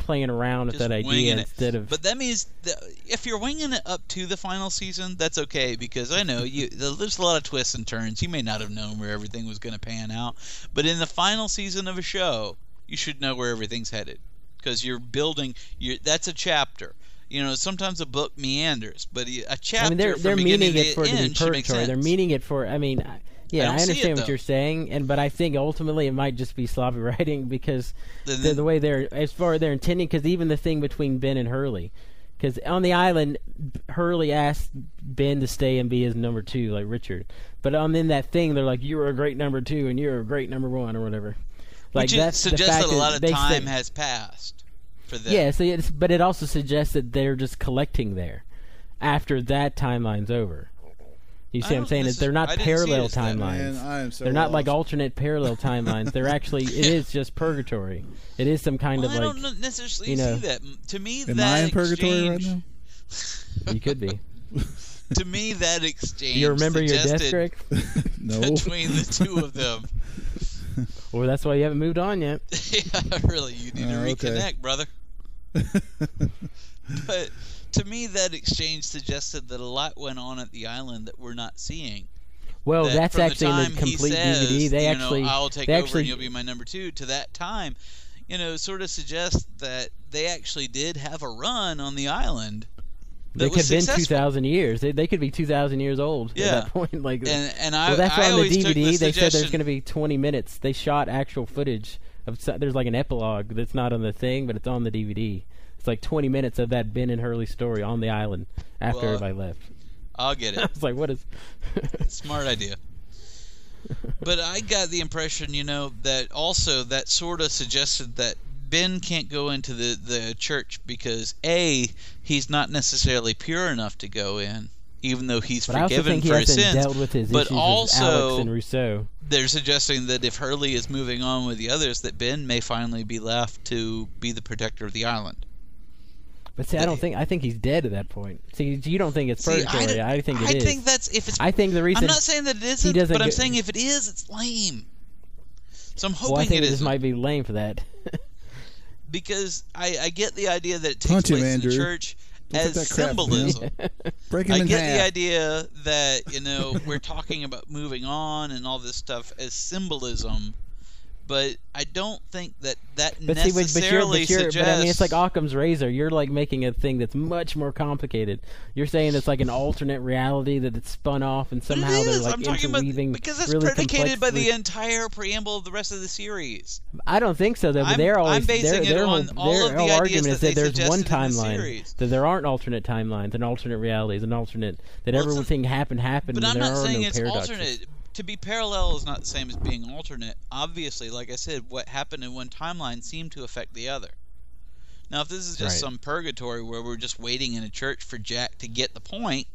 playing around with that idea it. instead of. But that means that if you're winging it up to the final season, that's okay because I know you. There's a lot of twists and turns. You may not have known where everything was going to pan out, but in the final season of a show, you should know where everything's headed because you're building. You're that's a chapter. You know, sometimes a book meanders, but a chapter I mean, they're they're meaning it for it to be purgatory. They're meaning it for. I mean, I- yeah, don't I, see it, understand what you're saying, and but I think ultimately it might just be sloppy writing because Then- the, the way they're as far as they're intending. Because even the thing between Ben and Hurley, because on the island, Hurley asked Ben to stay and be his number two, like Richard. But on in that thing, they're like, "You're a great number two, and you're a great number one, or whatever." Like Which that's the suggests that a lot of time say- has passed for them. yeah, so it's, but it also suggests that they're just collecting there after that timeline's over. You see what I'm saying? That necess- they're not I didn't see it parallel timelines. Man, I am so they're not like alternate parallel timelines. They're actually it is just purgatory. It is some kind Well, of I like don't necessarily you know- see that. To me, Am that I in purgatory right now? you could be. to me that exchange Do you remember your death, suggested Greg? No. between the two of them Well, that's why you haven't moved on yet. yeah really you need to Oh, okay. reconnect brother but to me that exchange suggested that a lot went on at the island that we're not seeing Well, that that's actually the in the complete says, DVD. They actually know, I'll take they over actually and you'll be my number two to that time you know sort of suggests that they actually did have a run on the island They that could was have been two thousand years. They, they could be two thousand years old Yeah. at that point. Like, And and I well, that's I on the DVD the they said there's going to be twenty minutes. They shot actual footage of. There's like an epilogue that's not on the thing, but it's on the DVD. It's like twenty minutes of that Ben and Hurley story on the island after Well, everybody left. I'll get it. I was like, what is? Smart idea. But I got the impression, you know, that also that sort of suggested that Ben can't go into the, the church because A, he's not necessarily pure enough to go in, even though he's But forgiven think he for his sins. dealt with his but issues also, with Alex and Rousseau. they're suggesting that if Hurley is moving on with the others, that Ben may finally be left to be the protector of the island. But see, I don't think I think he's dead at that point. See, you don't think it's See, purgatory. don't- I, think it I is. think that's if it's. I think the reason I'm not saying that it isn't, doesn't but I'm get- saying if it is, it's lame. So I'm hoping well, I think it this might be lame for that. because I, I get the idea that it takes Punch him, place in the church Don't as take that crap him. symbolism. Break him I in get half. the idea that you know we're talking about moving on and all this stuff as symbolism, but I don't think that that But see, but, but you're, necessarily but you're, suggests. but I mean, it's like Occam's razor. You're like making a thing that's much more complicated. You're saying it's like an alternate reality that it's spun off, and somehow they're like I'm talking about interweaving because it's really predicated by the entire preamble of the rest of the series. I don't think so, though. But I'm- they're I'm always their, it their on whole, all their of the whole ideas argument that is they that there's one the timeline, series. that there aren't alternate timelines and alternate realities and alternate that Well, everything happened happened. But and I'm there not are saying no it's paradoxes. alternate. To be parallel is not the same as being alternate. Obviously, like I said, what happened in one timeline seemed to affect the other. Now, if this is just Right. some purgatory where we're just waiting in a church for Jack to get the point,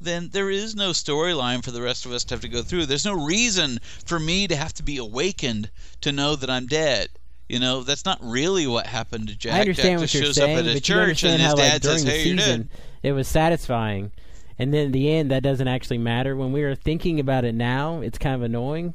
then there is no storyline for the rest of us to have to go through. There's no reason for me to have to be awakened to know that I'm dead. You know, that's not really what happened to Jack. I understand Jack what just you're shows saying, up at a but you church understand and his how, dad like, during says, the "Hey, you're season, dead." it was satisfying, and then in the end, that doesn't actually matter. When we are thinking about it now, it's kind of annoying.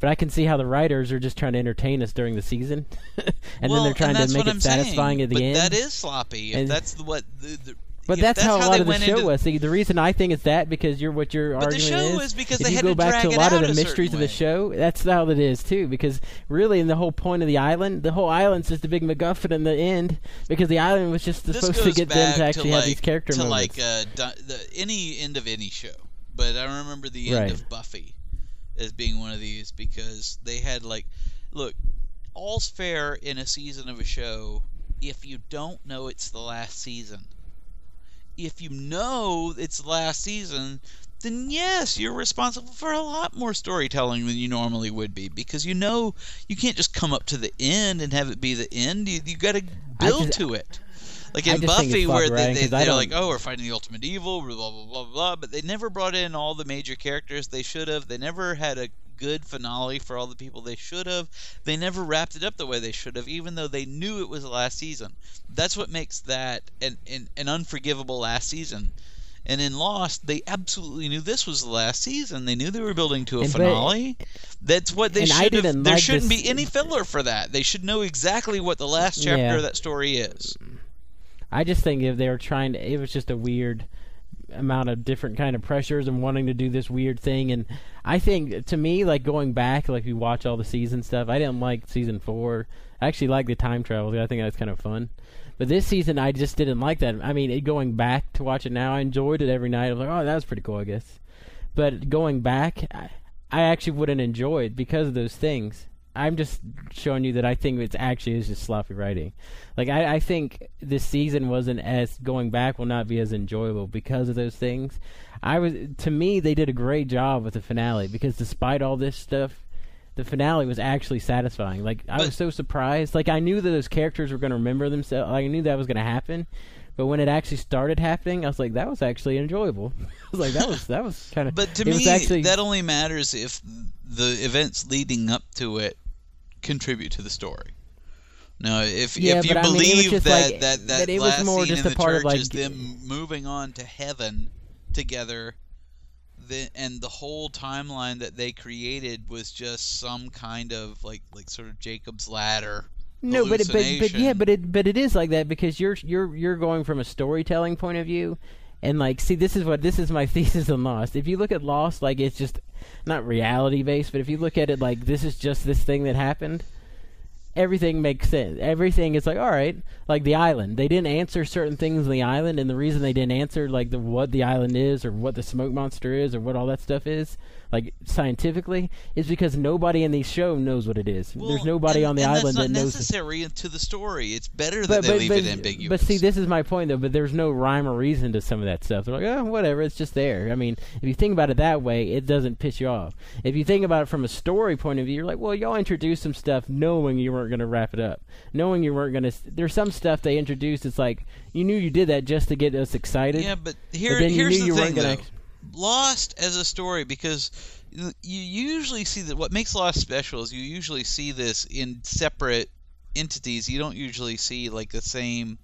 But I can see how the writers are just trying to entertain us during the season, and well, then they're trying to make it I'm satisfying saying. at the but end. that is sloppy. If And- that's the, what the, the But if that's, how a lot of the show into- was. See, the reason I think it's that because you're what your But the show is. is because if they you had go to back drag to a lot of the mysteries of the show, that's how it is too. Because really, in the whole point of the island, the whole island's just a big MacGuffin in the end. Because the island was just This supposed to get them to actually like, have these character to moments. like uh, the, any end of any show. But I remember the end Right. of Buffy as being one of these because they had like, look, all's fair in a season of a show if you don't know it's the last season. If you know it's the last season, then yes, you're responsible for a lot more storytelling than you normally would be because you know you can't just come up to the end and have it be the end. You, you got to build just- to it. Like in Buffy, where they, they, they're like, oh, we're fighting the ultimate evil, blah, blah, blah, blah, blah, but they never brought in all the major characters they should have. They never had a good finale for all the people they should have. They never wrapped it up the way they should have, even though they knew it was the last season. That's what makes that an, an, an unforgivable last season. And in Lost, they absolutely knew this was the last season. They knew they were building to a And but- finale. That's what they should have. There like shouldn't this- be any filler for that. They should know exactly what the last chapter Yeah. of that story is. I just think if they were trying to, it was just a weird amount of different kind of pressures and wanting to do this weird thing. And I think to me, like going back, like we watch all the season stuff. I didn't like season four. I actually like the time travel. I think that's kind of fun. But this season, I just didn't like that. I mean, it, going back to watch it now, I enjoyed it every night. I was like, oh, that was pretty cool, I guess. But going back, I, I actually wouldn't enjoy it because of those things. I'm just showing you that I think it's actually is just sloppy writing. Like I, I think this season wasn't as going back will not be as enjoyable because of those things. I was to me they did a great job with the finale because despite all this stuff, the finale was actually satisfying. Like I was so surprised. Like I knew that those characters were going to remember themselves. Like, I knew that was going to happen. But when it actually started happening, I was like, "That was actually enjoyable." I was like, "That was that was kind of." But to me, actually, that only matters if the events leading up to it contribute to the story. Now, if Yeah, if you I mean, believe just that like- that that that it was last more scene just in a the part church of, like, is them moving on to heaven together, the, and the whole timeline that they created was just some kind of like like sort of Jacob's ladder. No, but it, but but yeah, but it but it is like that because you're you're you're going from a storytelling point of view, and like see this is what this is my thesis on Lost. If you look at Lost, like it's just not reality based, but if you look at it like this is just this thing that happened, everything makes sense. Everything is like all right, like the island. They didn't answer certain things in the island, and the reason they didn't answer like the what the island is or what the smoke monster is or what all that stuff is, like scientifically, is because nobody in the show knows what it is. There's nobody and, on the and island that's that not knows. necessary to the story. It's better that But, they but, leave but, it ambiguous. but see, this is my point though. But there's no rhyme or reason to some of that stuff. They're like, oh, whatever, it's just there. I mean, if you think about it that way, it doesn't piss you off. If you think about it from a story point of view, you're like, well, y'all introduced some stuff knowing you weren't going to wrap it up, knowing you weren't going to. There's some stuff they introduced. It's like you knew you did that just to get us excited. Yeah, but here, you here's the you thing, though. Lost as a story because you usually see that what makes Lost special is you usually see this in separate entities. You don't usually see like the same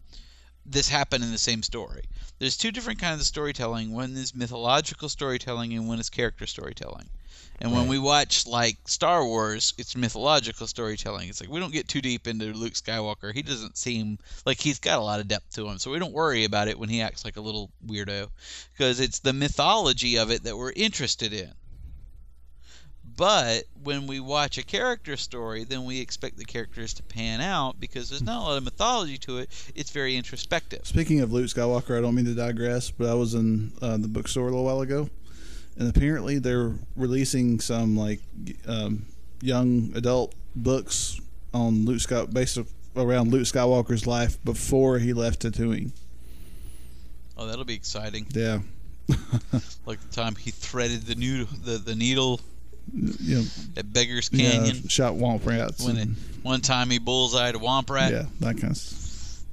this happen in the same story. There's two different kinds of storytelling. One is mythological storytelling and one is character storytelling. And when Right. we watch like Star Wars, it's mythological storytelling. It's like we don't get too deep into Luke Skywalker. He doesn't seem like he's got a lot of depth to him, so we don't worry about it when he acts like a little weirdo because it's the mythology of it that we're interested in. But when we watch a character story, then we expect the characters to pan out because there's not a lot of mythology to it. It's very introspective. Speaking of Luke Skywalker, I don't mean to digress, but I was in uh, the bookstore a little while ago, and apparently they're releasing some like um, young adult books on Luke Sky based around Luke Skywalker's life before he left Tatooine. Oh, that'll be exciting. Yeah, Like the time he threaded the needle, the, the needle you know, at Beggar's yeah, Canyon. shot womp rats. When it, one time he bullseyed a womp rat. yeah, that kind of. Stuff.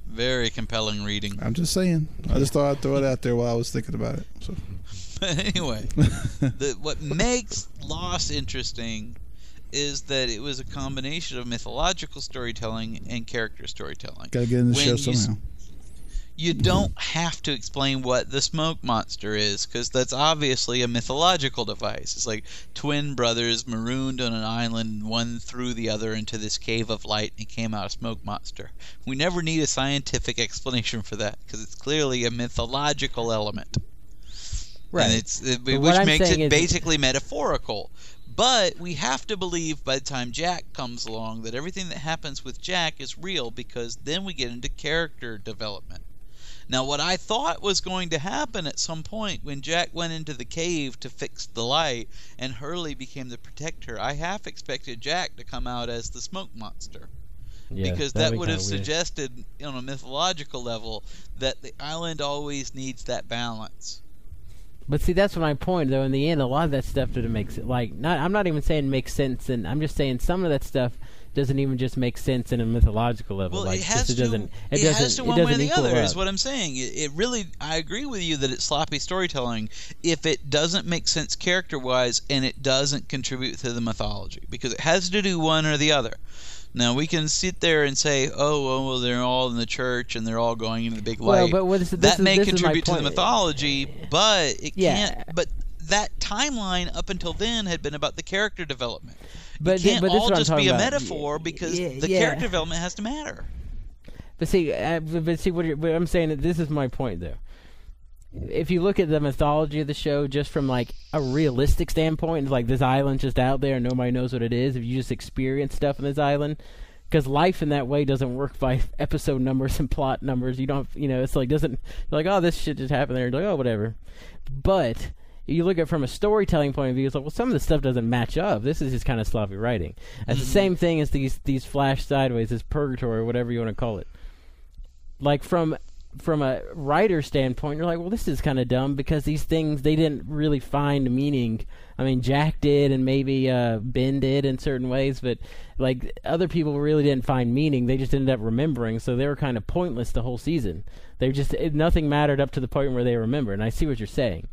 Very compelling reading. I'm just saying. I just thought I'd throw it out there while I was thinking about it. So. But anyway, the, what makes Lost interesting is that it was a combination of mythological storytelling and character storytelling. Got to get in the When show you somehow. You don't have to explain what the smoke monster is, because that's obviously a mythological device. It's like twin brothers marooned on an island, one threw the other into this cave of light and came out a smoke monster. We never need a scientific explanation for that, because it's clearly a mythological element. Right. And it's it, which makes it basically metaphorical. But we have to believe by the time Jack comes along that everything that happens with Jack is real because then we get into character development. Now, what I thought was going to happen at some point when Jack went into the cave to fix the light and Hurley became the protector, I half expected Jack to come out as the smoke monster. Yeah, because that'd be have kinda weird. suggested, on a mythological level, that the island always needs that balance. But see, that's what my point, though. In the end, a lot of that stuff doesn't make sense. Like, not I'm not even saying makes sense, and I'm just saying some of that stuff doesn't even just make sense in a mythological level. Well, like, it has it to. doesn't. It, doesn't. has to it one way or the other. Is what I'm saying. It, it really. I agree with you that it's sloppy storytelling if it doesn't make sense character-wise and it doesn't contribute to the mythology because it has to do one or the other. Now we can sit there and say, "Oh, well, well, they're all in the church and they're all going into the big Well, light." but what is- this that is- may this contribute to the mythology, but it Yeah. can't. But that timeline up until then had been about the character development. But it can't but this all just be a about. metaphor because Yeah, the yeah. character development has to matter. But see, uh, but see what, you're, what I'm saying. that This is my point, though. If you look at the mythology of the show, just from like a realistic standpoint, like this island just out there and nobody knows what it is. If you just experience stuff on this island, because life in that way doesn't work by episode numbers and plot numbers. You don't, you know, it's like doesn't you're like oh this shit just happened there. You're like oh whatever. But you look at it from a storytelling point of view, it's like well some of the stuff doesn't match up. This is just kind of sloppy writing. It's the mm-hmm. same thing as these these flash sideways, this purgatory, whatever you want to call it like from from a writer standpoint, you're like, well, this is kind of dumb because these things they didn't really find meaning. I mean, Jack did, and maybe uh, Ben did in certain ways, but like other people really didn't find meaning. They just ended up remembering, so they were kind of pointless the whole season. They just it, nothing mattered up to the point where they remember. And I see what you're saying,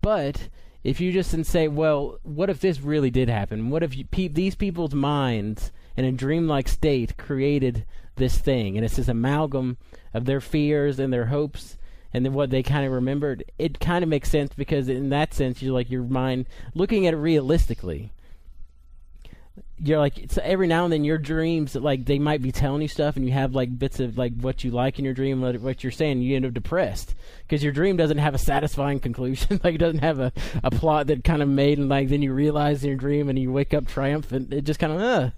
but if you just say, well, what if this really did happen? What if you, pe- these people's minds in a dreamlike state created this thing, and it's this amalgam of their fears and their hopes and then what they kind of remembered? It kind of makes sense because in that sense, you're like your mind looking at it realistically. You're like every now and then your dreams like they might be telling you stuff and you have like bits of like what you like in your dream what, what you're saying you end up depressed because your dream doesn't have a satisfying conclusion like it doesn't have a, a plot that kind of made and like then you realize in your dream and you wake up triumphant it just kind of uh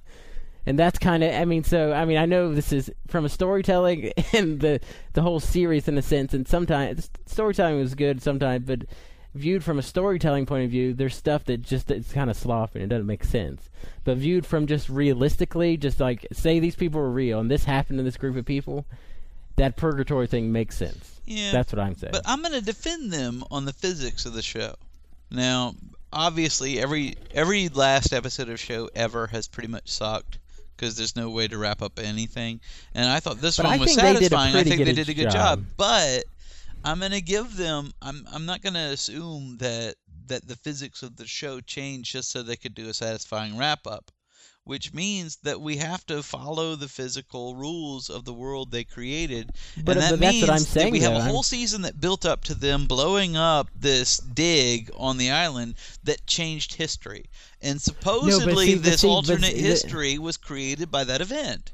and that's kind of I mean so I mean I know this is from a storytelling and the the whole series in a sense and sometimes storytelling was good sometimes but viewed from a storytelling point of view there's stuff that just it's kind of sloppy and it doesn't make sense but viewed from just realistically just like say these people are real and this happened to this group of people that purgatory thing makes sense Yeah. that's what I'm saying But I'm going to defend them on the physics of the show. Now, obviously, every every last episode of show ever has pretty much sucked because there's no way to wrap up anything. And I thought this But one I was think they did a satisfying. I think they did a good job. job. But I'm going to give them. I'm I'm not going to assume that that the physics of the show changed just so they could do a satisfying wrap up. Which means that we have to follow the physical rules of the world they created, But- and that but that's means what I'm that we have though. a whole season that built up to them blowing up this dig on the island that changed history. And supposedly see- this see, alternate see, history was created by that event.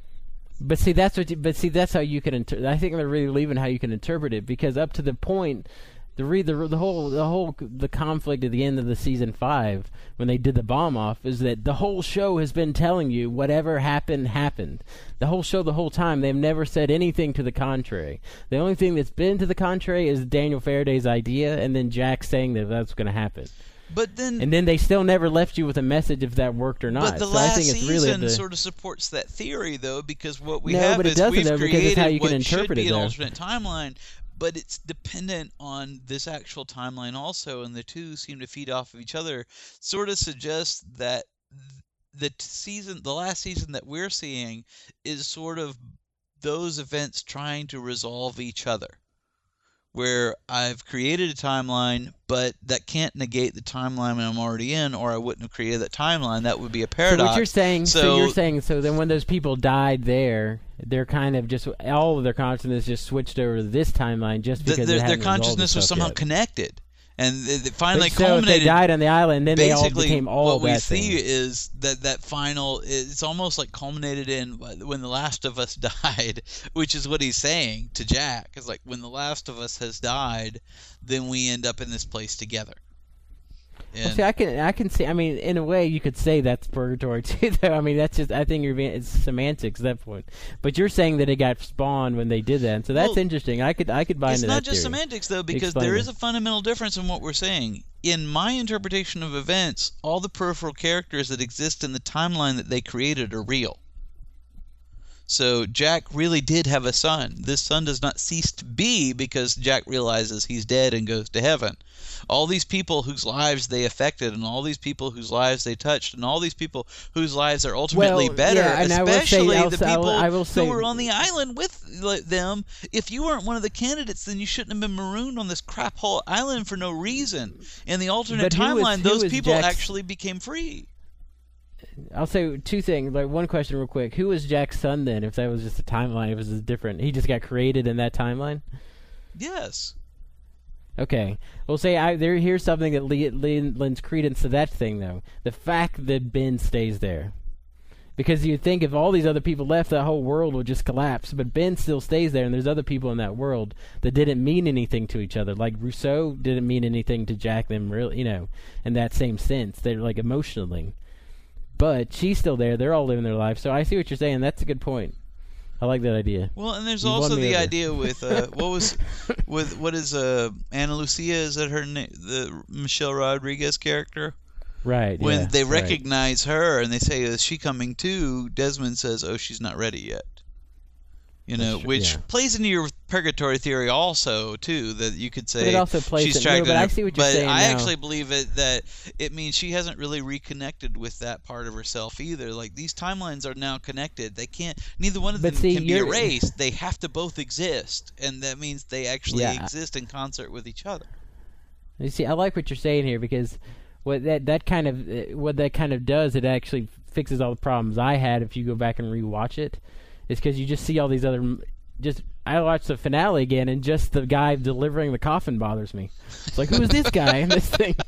But see, that's what. You, but see, that's how you can. Inter- I think they're really leaving how you can interpret it because up to the point, the re- the the whole the whole the conflict at the end of the season five when they did the bomb off is that the whole show has been telling you whatever happened happened. The whole show, the whole time, they've never said anything to the contrary. The only thing that's been to the contrary is Daniel Faraday's idea, and then Jack saying that that's going to happen. But then And then they still never left you with a message if that worked or not. But the so last I think it's season really the, sort of supports that theory, though, because what we No, have but it is doesn't, we've though, because created it's how you what can should be it, an alternate timeline, but it's dependent on this actual timeline also, and the two seem to feed off of each other. Sort of suggests that the season, the last season that we're seeing, is sort of those events trying to resolve each other where I've created a timeline, but that can't negate the timeline I'm already in, or I wouldn't have created that timeline. That would be a paradox. So what you're saying? So, So, you're saying so then when those people died there, they're kind of just all of their consciousness just switched over to this timeline just because their, they their resolved consciousness was somehow yet. connected, and it, it finally so culminated. they died on the island, then they all became all what we see thing. is that that final. It's almost like culminated in when the last of us died, which is what he's saying to Jack. Is like when the last of us has died, then we end up in this place together. Well, see, I can, I can see. I mean, in a way, you could say that's purgatory too. Though, I mean, that's just. I think you're being. It's semantics at that point. But you're saying that it got spawned when they did that, and so that's Well, interesting. I could, I could buy it's into not that just theory. semantics though because Explain there it. is a fundamental difference in what we're saying in my interpretation of events all the peripheral characters that exist in the timeline that they created are real so jack really did have a son this son does not cease to be because jack realizes he's dead and goes to heaven all these people whose lives they affected and all these people whose lives they touched and all these people whose lives are ultimately Well, better yeah, say- especially the say- I will- people I will say- who were on the island with them. If you weren't one of the candidates, then you shouldn't have been marooned on this crap hole island for no reason. In the alternate who was- timeline, those people Jack's- actually became free. I'll say two things. Like one question, real quick. Who was Jack's son then? If that was just a timeline, it was different. He just got created in that timeline. Yes. Okay. Well, say I there. Here's something that le- le- lends credence to that thing, though. The fact that Ben stays there, because you'd think if all these other people left, that whole world would just collapse. But Ben still stays there, and there's other people in that world that didn't mean anything to each other. Like Rousseau didn't mean anything to Jack. Them really, you know, in that same sense, they're like emotionally. But she's still there. They're all living their life. So I see what you're saying. That's a good point. I like that idea. Well, and there's You also the over. idea with uh, what was with what is uh Ana Lucia? Is that her name? The Michelle Rodriguez character. Right. When yeah, they right. recognize her and they say, "Is she coming too?" Desmond says, "Oh, she's not ready yet." You know, which yeah. plays into your purgatory theory also too. That you could say But it also plays she's in- no, tracked but I see what you're but saying I now. actually believe it that it means she hasn't really reconnected with that part of herself either. Like these timelines are now connected. They can't. Neither one of But them see, can be erased. They have to both exist, and that means they actually Yeah. exist in concert with each other. You see, I like what you're saying here because what that that kind of uh, what that kind of does, it actually fixes all the problems I had if you go back and rewatch it. Is because you just see all these other just. I watched the finale again, and just the guy delivering the coffin bothers me. It's like, who is this guy in this thing?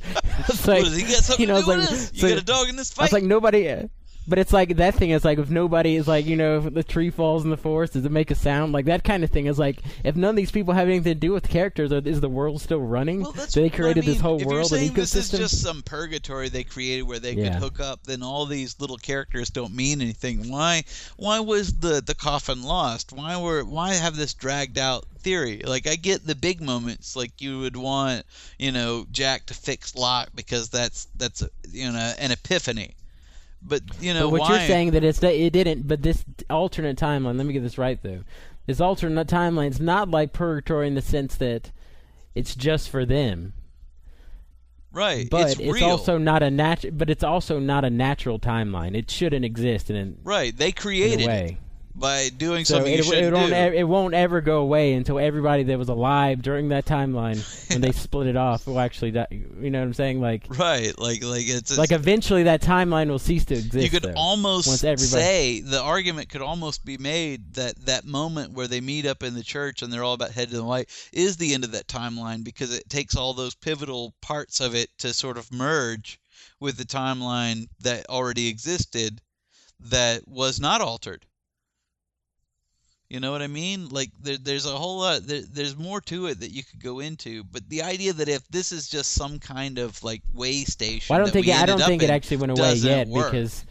It's like, what, he got something you know, to do it's with this? You so- got a dog in this fight? was like, nobody. But it's like that thing is like if nobody is like you know if the tree falls in the forest does it make a sound like that kind of thing is like if none of these people have anything to do with the characters or is the world still running? Well, that's so they what I created this whole if world you're and saying this is just some purgatory they created where they could hook up, then all these little characters don't mean anything. Why? Why was the the coffin lost? Why were? Why have this dragged out theory? Like I get the big moments, like you would want, you know, Jack to fix Locke because that's that's you know an epiphany. But you know but what why? you're saying that it's that it didn't. But this alternate timeline. Let me get this right though. This alternate timeline's not like purgatory in the sense that it's just for them. right? But it's, it's, also not a nat- But it's also not a natural timeline. It shouldn't exist in, an, right. They in created a it way. By doing So something it, you shouldn't won't do. it won't ever go away until everybody that was alive during that timeline when they split it off will actually die. You know what I'm saying? Like right. Like like it's, it's like eventually that timeline will cease to exist. you could though, almost everybody. say the argument could almost be made that that moment where they meet up in the church and they're all about head to the light is the end of that timeline because it takes all those pivotal parts of it to sort of merge with the timeline that already existed that was not altered. You know what I mean? Like there, there's a whole lot. There, there's more to it that you could go into. But the idea that if this is just some kind of like way station, Well, I don't think it, I don't think it actually went away yet work. because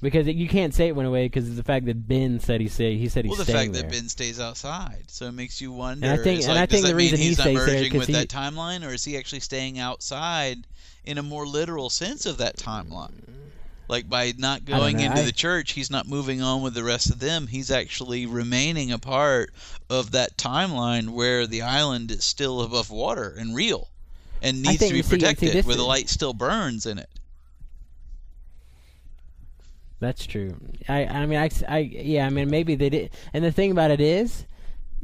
because it, you can't say it went away because of the fact that Ben said he say he said he's well, the fact there. that Ben stays outside, so it makes you wonder. And I think- and like, I think the reason he he's not stays there with he- that timeline, or is he actually staying outside in a more literal sense of that timeline? Like by not going into I- the church, he's not moving on with the rest of them. He's actually remaining a part of that timeline where the island is still above water and real, and needs to be see- see, protected, this where the light still burns in it. That's true. I I mean I, I yeah I mean maybe they did. And the thing about it is.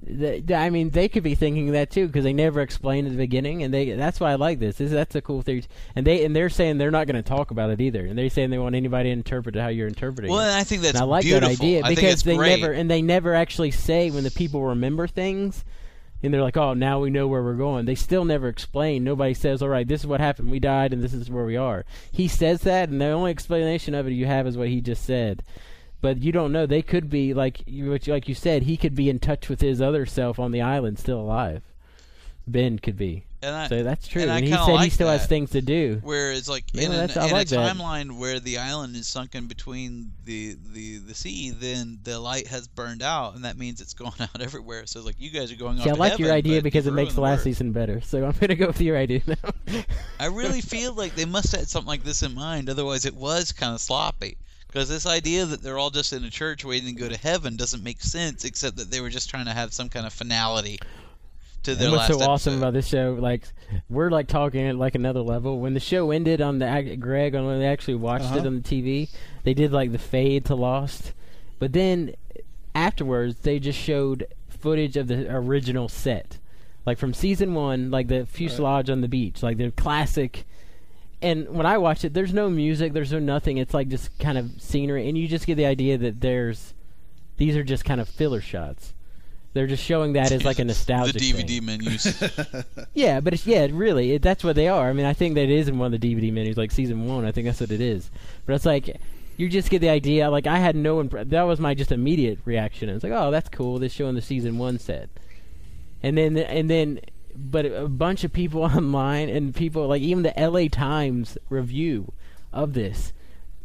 I mean, they could be thinking that too because they never explained at the beginning, and they that's why I like this. this that's a cool theory, and they and they're saying they're not going to talk about it either, and they're saying they want anybody to interpret it how you're interpreting Well, it. and I think that's and I like beautiful. that idea I because they great. never and they never actually say when the people remember things, and they're like, "Oh, now we know where we're going." They still never explain. Nobody says, "All right, this is what happened. We died, and this is where we are." He says that, and the only explanation of it you have is what he just said. But you don't know. They could be like you, like you said. He could be in touch with his other self on the island, still alive. Ben could be. And I- so that's true. and I he said he like still has things to do. Whereas, like Yeah, in, an, in like a that. timeline where the island is sunken between the, the the sea, then the light has burned out, and that means it's going out everywhere. So like you guys are going See, I like your idea because it makes the last season better. So I'm gonna go with your idea now. I really feel like they must have had something like this in mind. Otherwise, it was kind of sloppy. Because this idea that they're all just in a church waiting to go to heaven doesn't make sense, except that they were just trying to have some kind of finality to their And what's last so awesome about this show, like we're like talking at like another level. When the show ended on the Greg, on when they actually watched it Uh-huh. on the TV, they did like the fade to Lost, but then afterwards they just showed footage of the original set, like from season one, like the fuselage on the beach, like the classic. And when I watch it, there's no music, there's no nothing. It's like just kind of scenery, and you just get the idea that there's these are just kind of filler shots. They're just showing that as like a nostalgic the DVD thing. menus. Yeah, but it's yeah, really, it, that's what they are. I mean, I think that is in one of the DVD menus, like season one. I think that's what it is. But it's like you just get the idea. Like I had no imp- that was my just immediate reaction. It's like, oh, that's cool. They're showing the season one set, and then and then, but a bunch of people online and people like even the L.A. Times review of this,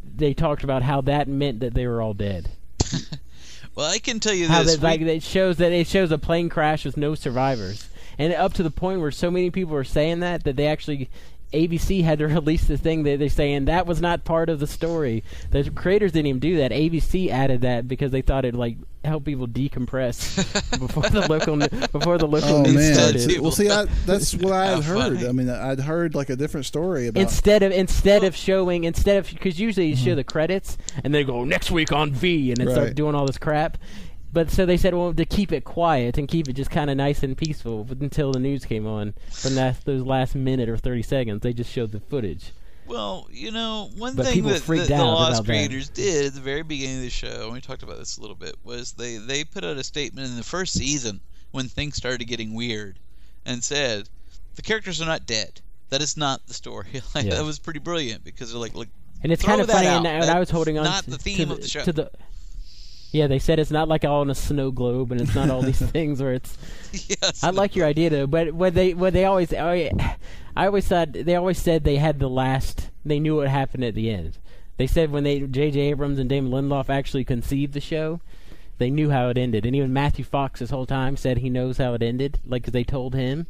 they talked about how that meant that they were all dead. well, I can tell you how this. that like it shows that it shows a plane crash with no survivors, and up to the point where so many people are saying that that they actually. ABC had to release the thing that they're saying that was not part of the story. The creators didn't even do that. ABC added that because they thought it'd like help people decompress before the local before the local Oh news man! started. Well, see, I, that's what I had heard. funny. I mean, I'd heard like a different story about. Instead of instead of showing instead of because usually you show the credits and they go next week on V and it starts Mm-hmm. Doing all this crap. But so they said, well, to keep it quiet and keep it just kind of nice and peaceful but until the news came on. From that those last minute or thirty seconds, they just showed the footage. Well, you know, one But thing that, the out Lost about that. creators did at the very beginning of the show, and we talked about this a little bit, was they, they put out a statement in the first season when things started getting weird and said, the characters are not dead. That is not the story. like, Yeah. That was pretty brilliant because they're like, look, And it's kind of funny, and, I was holding on to, the to theme the, of the show. to the. Yeah, they said it's not like all in a snow globe, and it's not all these things where it's. yes. I like your idea though, but what they what they always oh, I, I always thought they always said they had the last. They knew what happened at the end. They said when they J.J. Abrams and Damon Lindelof actually conceived the show, they knew how it ended, and even Matthew Fox this whole time said he knows how it ended, like 'cause they told him.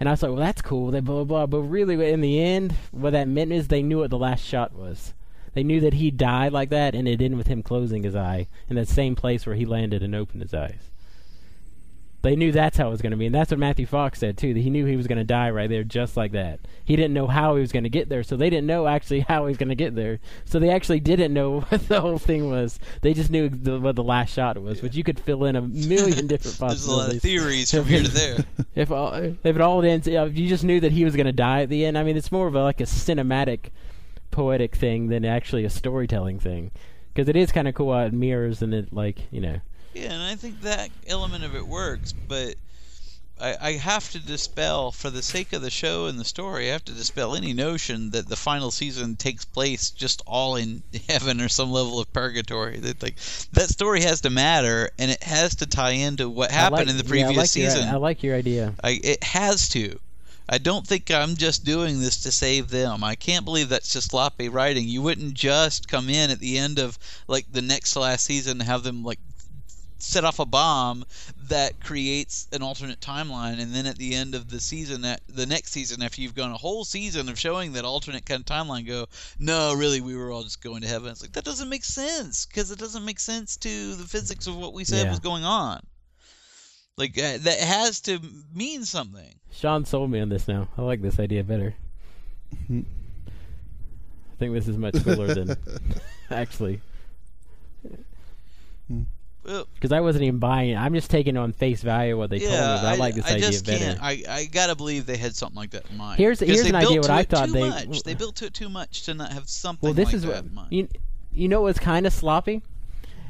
And I was like, well, that's cool. They blah blah blah. But really, in the end, what that meant is they knew what the last shot was. They knew that he died like that, and it ended with him closing his eye in that same place where he landed and opened his eyes. They knew that's how it was going to be, and that's what Matthew Fox said too. That he knew he was going to die right there, just like that. He didn't know how he was going to get there, so they didn't know actually how he was going to get there. So they actually didn't know what the whole thing was. They just knew the, what the last shot was, which you could fill in a million different possibilities. There's a lot of theories from here to there. if all, if it all ends, if you just knew that he was going to die at the end. I mean, it's more of a, like a cinematic, poetic thing than actually a storytelling thing, because it is kind of cool how it mirrors and it like you know. Yeah, and I think that element of it works, but I, I have to dispel, for the sake of the show and the story, I have to dispel any notion that the final season takes place just all in heaven or some level of purgatory. That like that story has to matter, and it has to tie into what happened like- in the yeah, previous I like season. Your, I like your idea. I, it has to. I don't think I'm just doing this to save them. I can't believe that's just sloppy writing. You wouldn't just come in at the end of like the next to last season and have them like set off a bomb that creates an alternate timeline and then at the end of the season the next season after you've gone a whole season of showing that alternate kind of timeline go no really we were all just going to heaven it's like that doesn't make sense because it doesn't make sense to the physics of what we said Yeah. was going on like uh, that has to mean something Sean sold me on this now. I like this idea better. I think this is much cooler than actually. Because I wasn't even buying it. I'm just taking on face value what they told me. yeah, But I, like this I idea just better. Can't, I, I gotta believe they had something like that in mind. Here's- 'Cause here's they an idea built what to I it thought too they- much. They built to it too much to not have something. Well, this like is that what in mind. you you know what's kind of sloppy,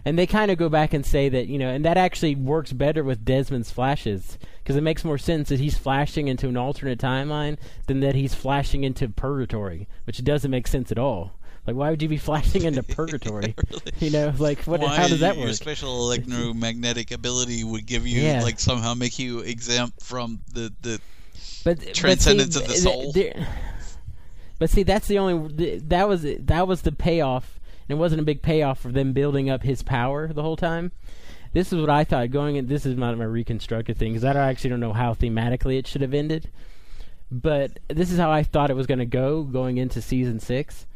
and they kind of go back and say that you know, and that actually works better with Desmond's flashes because it makes more sense that he's flashing into an alternate timeline than that he's flashing into purgatory, which doesn't make sense at all. Like, why would you be flashing into purgatory? You know, like what? Why how does that your work? special electromagnetic ability would give you Yeah. like somehow make you exempt from the the but but transcendence see, of the th- soul. But see, that's the only that was that was the payoff, and it wasn't a big payoff for them building up his power the whole time. This is what I thought going in. This is my my reconstructed thing because I actually don't know how thematically it should have ended, but this is how I thought it was going to go going into season six.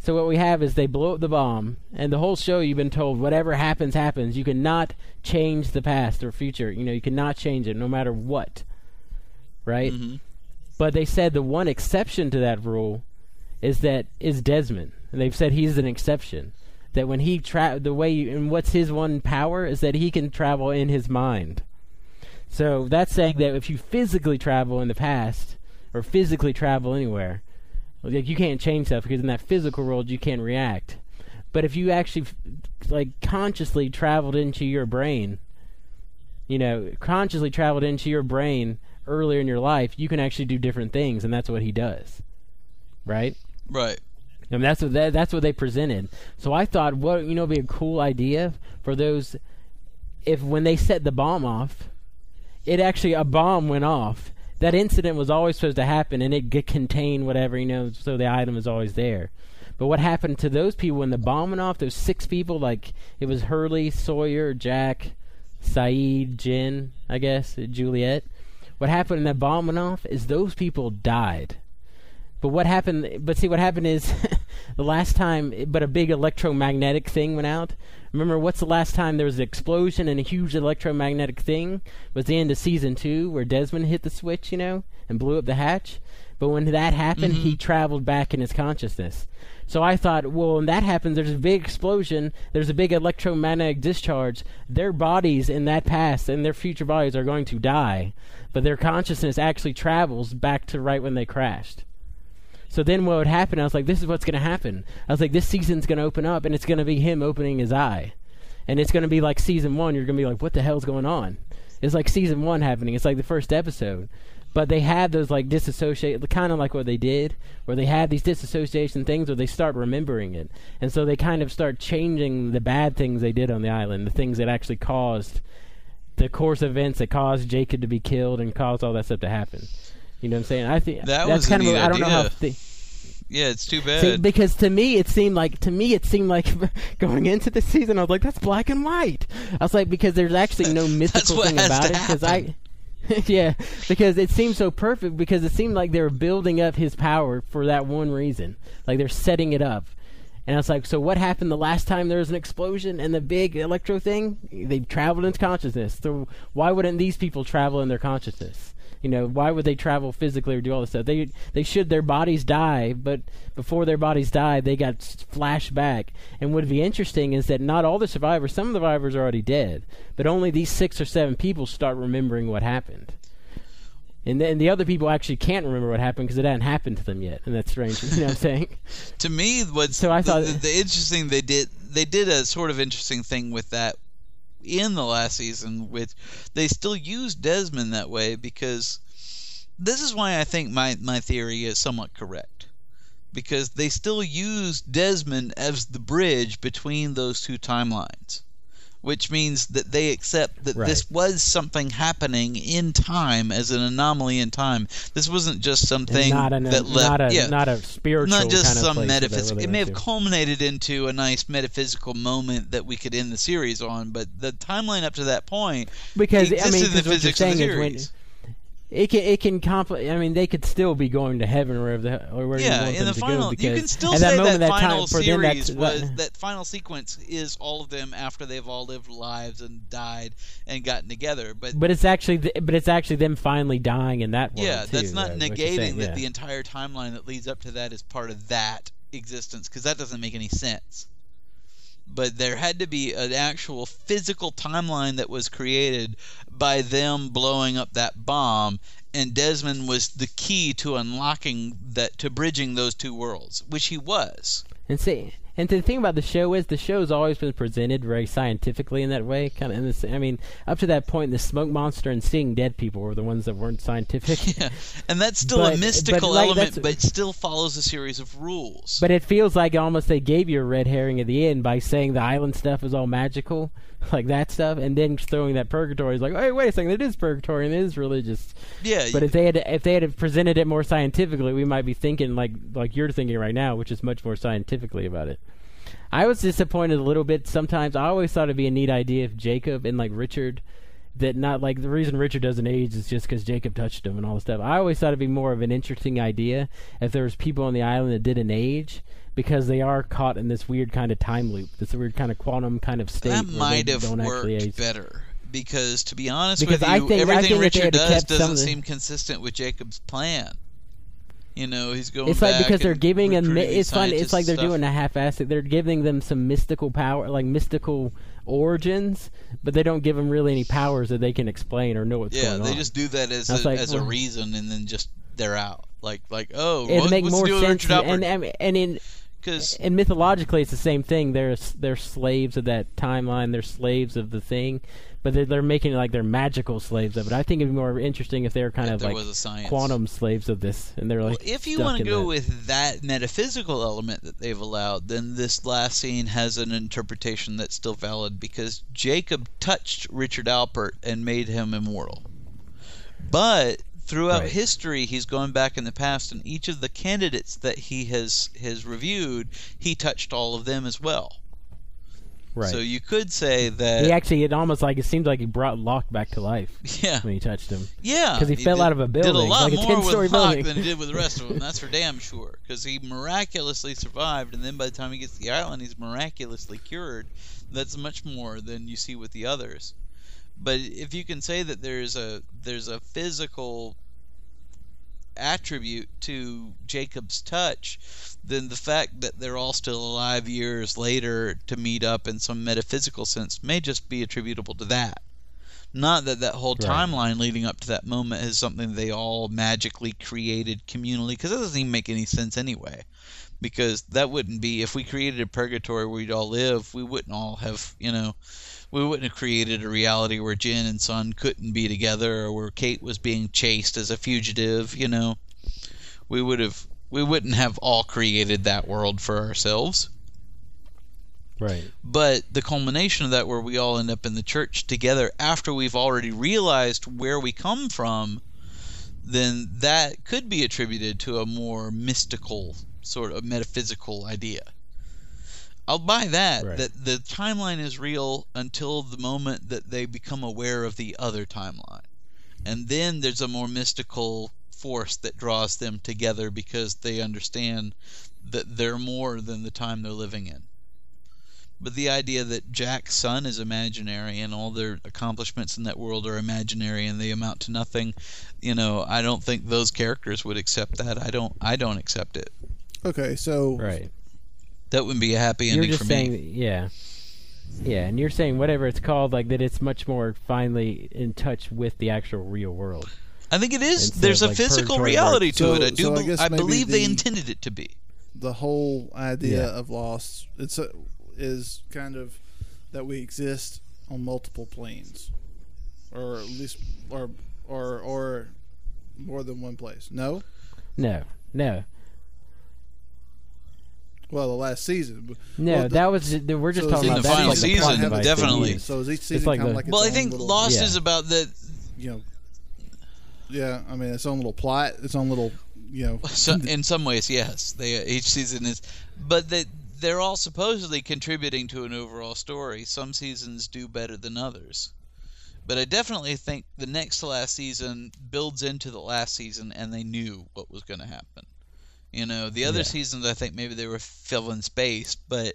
So what we have is they blow up the bomb, and the whole show you've been told whatever happens happens. You cannot change the past or future. You know you cannot change it no matter what. Right. Mm-hmm. But they said the one exception to that rule is that is Desmond, and they've said he's an exception. That when he tra- the way you, and what's his one power is that he can travel in his mind. So that's saying that if you physically travel in the past or physically travel anywhere, like you can't change stuff because in that physical world you can't react. But if you actually like consciously traveled into your brain, you know, consciously traveled into your brain earlier in your life, you can actually do different things, and that's what he does, right? right. And that's what that, that's what they presented. So I thought, what you know, be a cool idea for those if when they set the bomb off, it actually a bomb went off. That incident was always supposed to happen, and it could contain whatever you know, so the item is always there. But what happened to those people when the bomb went off? Those six people, like it was Hurley, Sawyer, Jack, Sayid, Jin, I guess, Juliet. What happened when that bomb went off is those people died. But what happened? But see, what happened is the last time, but a big electromagnetic thing went out. Remember, what's the last time there was an explosion and a huge electromagnetic thing? Was the end of season two where Desmond hit the switch, you know, and blew up the hatch. But when that happened, he mm-hmm. traveled back in his consciousness. So I thought, well, when that happens, there's a big explosion, there's a big electromagnetic discharge. Their bodies in that past and their future bodies are going to die, but their consciousness actually travels back to right when they crashed. So then what would happen? I was like, this is what's going to happen. I was like, this season's going to open up, and it's going to be him opening his eye. And it's going to be like season one. You're going to be like, what the hell's going on? It's like season one happening. It's like the first episode. but they have those like disassociate, kind of like what they did, where they have these disassociation things where they start remembering it, and so they kind of start changing the bad things they did on the island, the things that actually caused the course events that caused Jacob to be killed and caused all that stuff to happen. You know what I'm saying? I think That that's was kind of I don't know how. Yeah, it's too bad. See, because to me it seemed like to me it seemed like going into the season I was like that's black and white. I was like because there's actually no mystical thing about it because I yeah because it seemed so perfect because it seemed like they were building up his power for that one reason like they're setting it up. And I was like, so what happened the last time there was an explosion and the big electro thing? They traveled into consciousness. So why wouldn't these people travel in their consciousness? You know, why would they travel physically or do all this stuff? They they should their bodies die, but before their bodies died, they got s- flashed back. And what would be interesting is that not all the survivors, some of the survivors are already dead, but only these six or seven people start remembering what happened. And then the other people actually can't remember what happened because it hadn't happened to them yet, and that's strange. You know what I'm saying? to me what's So I the, thought- the, the interesting they did they did a sort of interesting thing with that in the last season which they still used Desmond that way because this is why I think my my theory is somewhat correct. Because they still used Desmond as the bridge between those two timelines which means that they accept that this was something happening in time as an anomaly in time. This wasn't just something an- that left, not a- yeah, not a spiritual not just some metaphysical. It may have into. culminated into a nice metaphysical moment that we could end the series on, but the timeline up to that point because I mean, the what you're physics of the saying is when series. It can it can I mean, they could still be going to heaven or wherever the, or where you yeah, want in them the to final, go. Because you can still at say that moment, that that final time series was that- that final sequence is all of them after they've all lived lives and died and gotten together. But But it's actually, th- but it's actually them finally dying in that yeah, that's not negating saying, that yeah. the entire timeline that leads up to that is part of that existence because that doesn't make any sense. But there had to be an actual physical timeline that was created by them blowing up that bomb, and Desmond was the key to unlocking that, to bridging those two worlds, which he was. And see, and the thing about the show is the show's always been presented very scientifically in that way. Kind of, this, I mean, up to that point, the smoke monster and seeing dead people were the ones that weren't scientific. Yeah, and that's still But- a but, mystical like, element, but still follows a series of rules. But it feels like almost they gave you a red herring at the end by saying the island stuff is all magical, like that stuff, and then throwing that purgatory is like, hey, wait a second, it is purgatory and it is religious. Yeah, But if they had if they had presented it more scientifically, we might be thinking like like you're thinking right now, which is much more scientifically about it. I was disappointed a little bit. Sometimes I always thought it'd be a neat idea if Jacob and like Richard, that not like the reason Richard doesn't age is just because Jacob touched him and all this stuff. I always thought it'd be more of an interesting idea if there was people on the island that didn't age because they are caught in this weird kind of time loop, this weird kind of quantum kind of state. that might have worked better because to be honest Because with I you think- everything think if they richard does doesn't seem consistent with jacob's plan you know he's going It's like back because they're giving a. mi- recruiting these It's fun. It's like they're stuff. doing a half-assed. They're giving them some mystical power, like mystical origins, but they don't give them really any powers that they can explain or know what's yeah going they just do that as a, like, as a reason and then just they're out like like oh It'd what, make more sense, and, and and in 'Cause- and mythologically, it's the same thing. They're they're slaves of that timeline. They're slaves of the thing, but they're, they're making it like they're magical slaves of it. I think it'd be more interesting if they were kind of like quantum slaves of this, and they're like. if you want to go that. with that metaphysical element that they've allowed, then this last scene has an interpretation that's still valid because Jacob touched Richard Alpert and made him immortal. But throughout Right. history, he's going back in the past, and each of the candidates that he has has reviewed, he touched all of them as well. Right. So you could say that he actually, it almost like it seemed like he brought Locke back to life. Yeah. When he touched him. Yeah, Because he, fell did- out of a building. Did a lot like a more ten-story with Locke building. than he did with the rest of them. That's for damn sure. Because he miraculously survived, and then by the time he gets to the island, he's miraculously cured. That's much more than you see with the others. But if you can say that there's a there's a physical attribute to Jacob's touch, then the fact that they're all still alive years later to meet up in some metaphysical sense may just be attributable to that. Not that that whole Right. timeline leading up to that moment is something they all magically created communally, because that doesn't even make any sense anyway. Because that wouldn't be if we created a purgatory where we'd all live. We wouldn't all have, you know, we wouldn't have created a reality where Jin and Sun couldn't be together, or where Kate was being chased as a fugitive. You know, we would have, we wouldn't have all created that world for ourselves. Right. But the culmination of that, where we all end up in the church together after we've already realized where we come from, then that could be attributed to a more mystical, sort of metaphysical idea. I'll buy that, Right. that the timeline is real until the moment that they become aware of the other timeline. And then there's a more mystical force that draws them together because they understand that they're more than the time they're living in. But the idea that Jack's son is imaginary and all their accomplishments in that world are imaginary and they amount to nothing, you know, I don't think those characters would accept that. I don't I don't accept it. Okay, so Right. That wouldn't be a happy You're ending just for saying, me. yeah, yeah, and you're saying whatever it's called, like that, it's much more finely in touch with the actual real world. I think it is. Instead There's of, a like, physical purgatory reality to So- it. I do. so I bel- guess I, maybe believe they intended it to be. the whole idea Yeah. of Lost it's a, is kind of that we exist on multiple planes, or at least or or or more than one place. No, No, no, well, the last season. no. well, the- that was we're just so talking about the that's final like season, device they definitely. So is each season like kind of the- like its Well, I own think little, Lost Yeah. is about the you know, yeah. I mean, its own little plot, its own little, you know. So, in some ways, yes, they each season is, but that they're all supposedly contributing to an overall story. Some seasons do better than others, but I definitely think the next to last season builds into the last season, and they knew what was going to happen. You know, the other Yeah. seasons, I think maybe they were filling space, but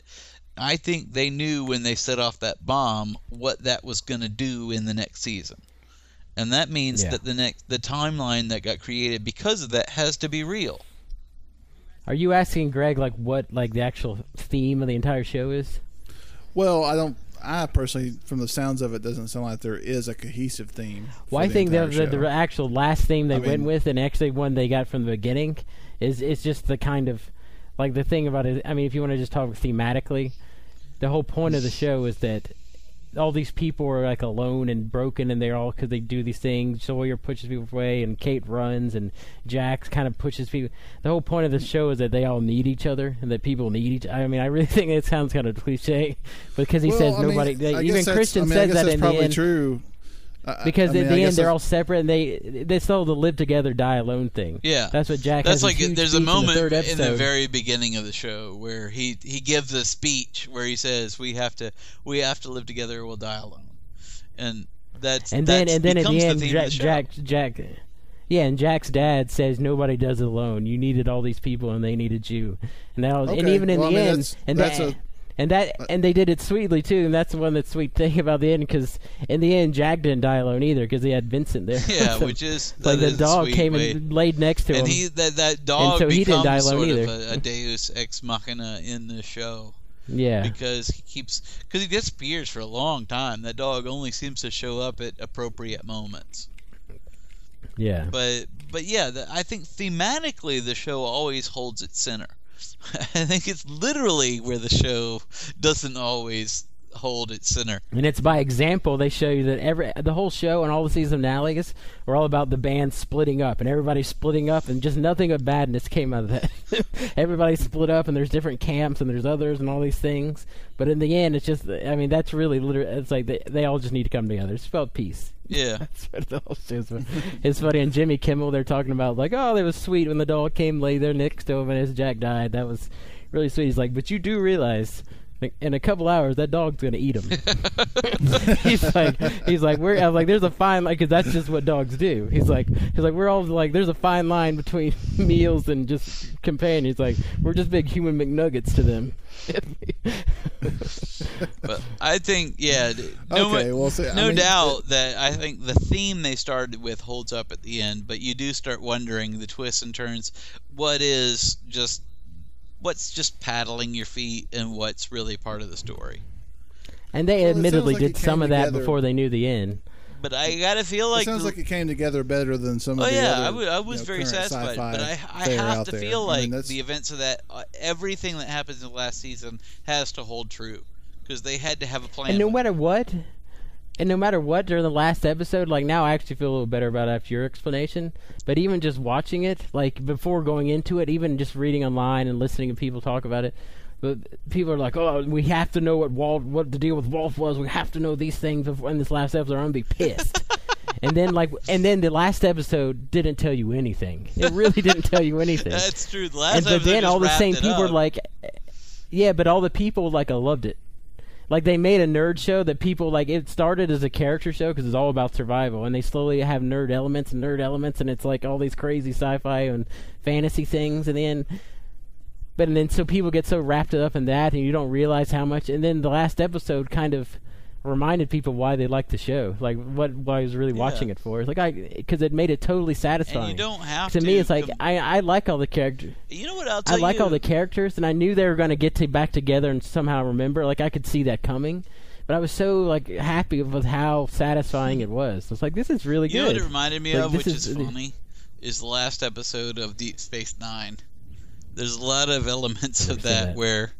I think they knew when they set off that bomb what that was going to do in the next season. And that means Yeah. that the next the timeline that got created because of that has to be real. Are you asking Greg like what like the actual theme of the entire show is? Well, I don't. I personally, from the sounds of it, doesn't sound like there is a cohesive theme. for Well, I the think the, the, the actual last theme they I went with, and actually one they got from the beginning, is is just the kind of like the thing about it. I mean, if you want to just talk thematically, the whole point of the show is that all these people are like alone and broken, and they're all because they do these things. Sawyer pushes people away, and Kate runs, and Jax kind of pushes people. The whole point of the show is that they all need each other, and that people need each. I mean, I really think it sounds kind of cliche, because he Well, says I nobody. I they, even Christian I mean, says that in probably the end. true. I- I- Because I mean, at the end they're all separate and they they still the live together die alone thing. Yeah, that's what Jack. That's has like this huge there's a speech in the moment in, the very beginning of the show where he he gives a speech where he says we have to we have to live together or we'll die alone, and that's and then that's and then at the end, theme Jack, the. Jack Jack, yeah, and Jack's dad says nobody does it alone. You needed all these people and they needed you, and that was, and even in well, the I mean, end, that's- and that's that. a- and that uh, and they did it sweetly too, and that's the one that's sweet thing about the end because in the end Jack didn't die alone either because he had Vincent there. Yeah, So, which is like that the is dog came way. and laid next to him, and he that that dog so he didn't becomes die alone sort either. of a, a Deus ex machina in the show. Yeah. because he keeps because he disappears for a long time. That dog only seems to show up at appropriate moments. yeah. But but yeah, the, I think thematically the show always holds its center. I think it's literally where the show doesn't always hold its center. And it's by example they show you that every the whole show and all the season finales were all about the band splitting up and everybody splitting up and just nothing but badness came out of that. everybody split up and there's different camps and there's others and all these things. But in the end, it's just I mean that's really literally it's like they they all just need to come together. It's about peace. Yeah. That's what the whole show's about. it's funny And Jimmy Kimmel they're talking about like oh it was sweet when the dog came lay there next to him and his Jack died. That was really sweet. He's like but you do realize like, in a couple hours that dog's gonna eat him. he's like, he's like, we're I was like, there's a fine line because that's just what dogs do. He's like, he's like, we're all like, there's a fine line between meals and just companions. He's like, we're just big human McNuggets to them. But I think yeah, no, Okay, ma- well, see, I no mean, doubt that I think the theme they started with holds up at the end. But you do start wondering the twists and turns. What is just what's just paddling your feet and what's really part of the story. and they Well, admittedly like did some came of that together- before they knew the end. But I gotta feel like it sounds the- like it came together better than some Oh of the yeah, other. I wa- I you was know, very satisfied, sci-fi but I, I have to there. feel I mean, like the events of that, uh, everything that happens in the last season has to hold true because they had to have a plan. And no matter what, and no matter what during the last episode, like now I actually feel a little better about it after your explanation. But even just watching it, like before going into it, even just reading online and listening to people talk about it, but people are like, "Oh, we have to know what Walt, what the deal with Walt was. We have to know these things before in this last episode. I'm gonna be pissed." and then like, and then the last episode didn't tell you anything. It really didn't tell you anything. That's true. The last and but episode then just all the same it people are like, yeah, but all the people like I loved it. Like they made a nerd show that people like. It started as a character show because it's all about survival, and they slowly have nerd elements and nerd elements, and it's like all these crazy sci-fi and fantasy things, and then. But and then so people get so wrapped up in that, and you don't realize how much. And then the last episode kind of reminded people why they liked the show, like what why I was really watching it for. It's like I because it made it totally satisfying. And you don't have to me. It's like I I like all the characters. You know what I'll tell I like you? all the characters, and I knew they were going to get to back together and somehow remember. Like I could see that coming, but I was so like happy with how satisfying it was. I was like, this is really good. You know what it reminded me Like, of, which is, funny, is the last episode of Deep Space Nine. There's a lot of elements of that, that. where,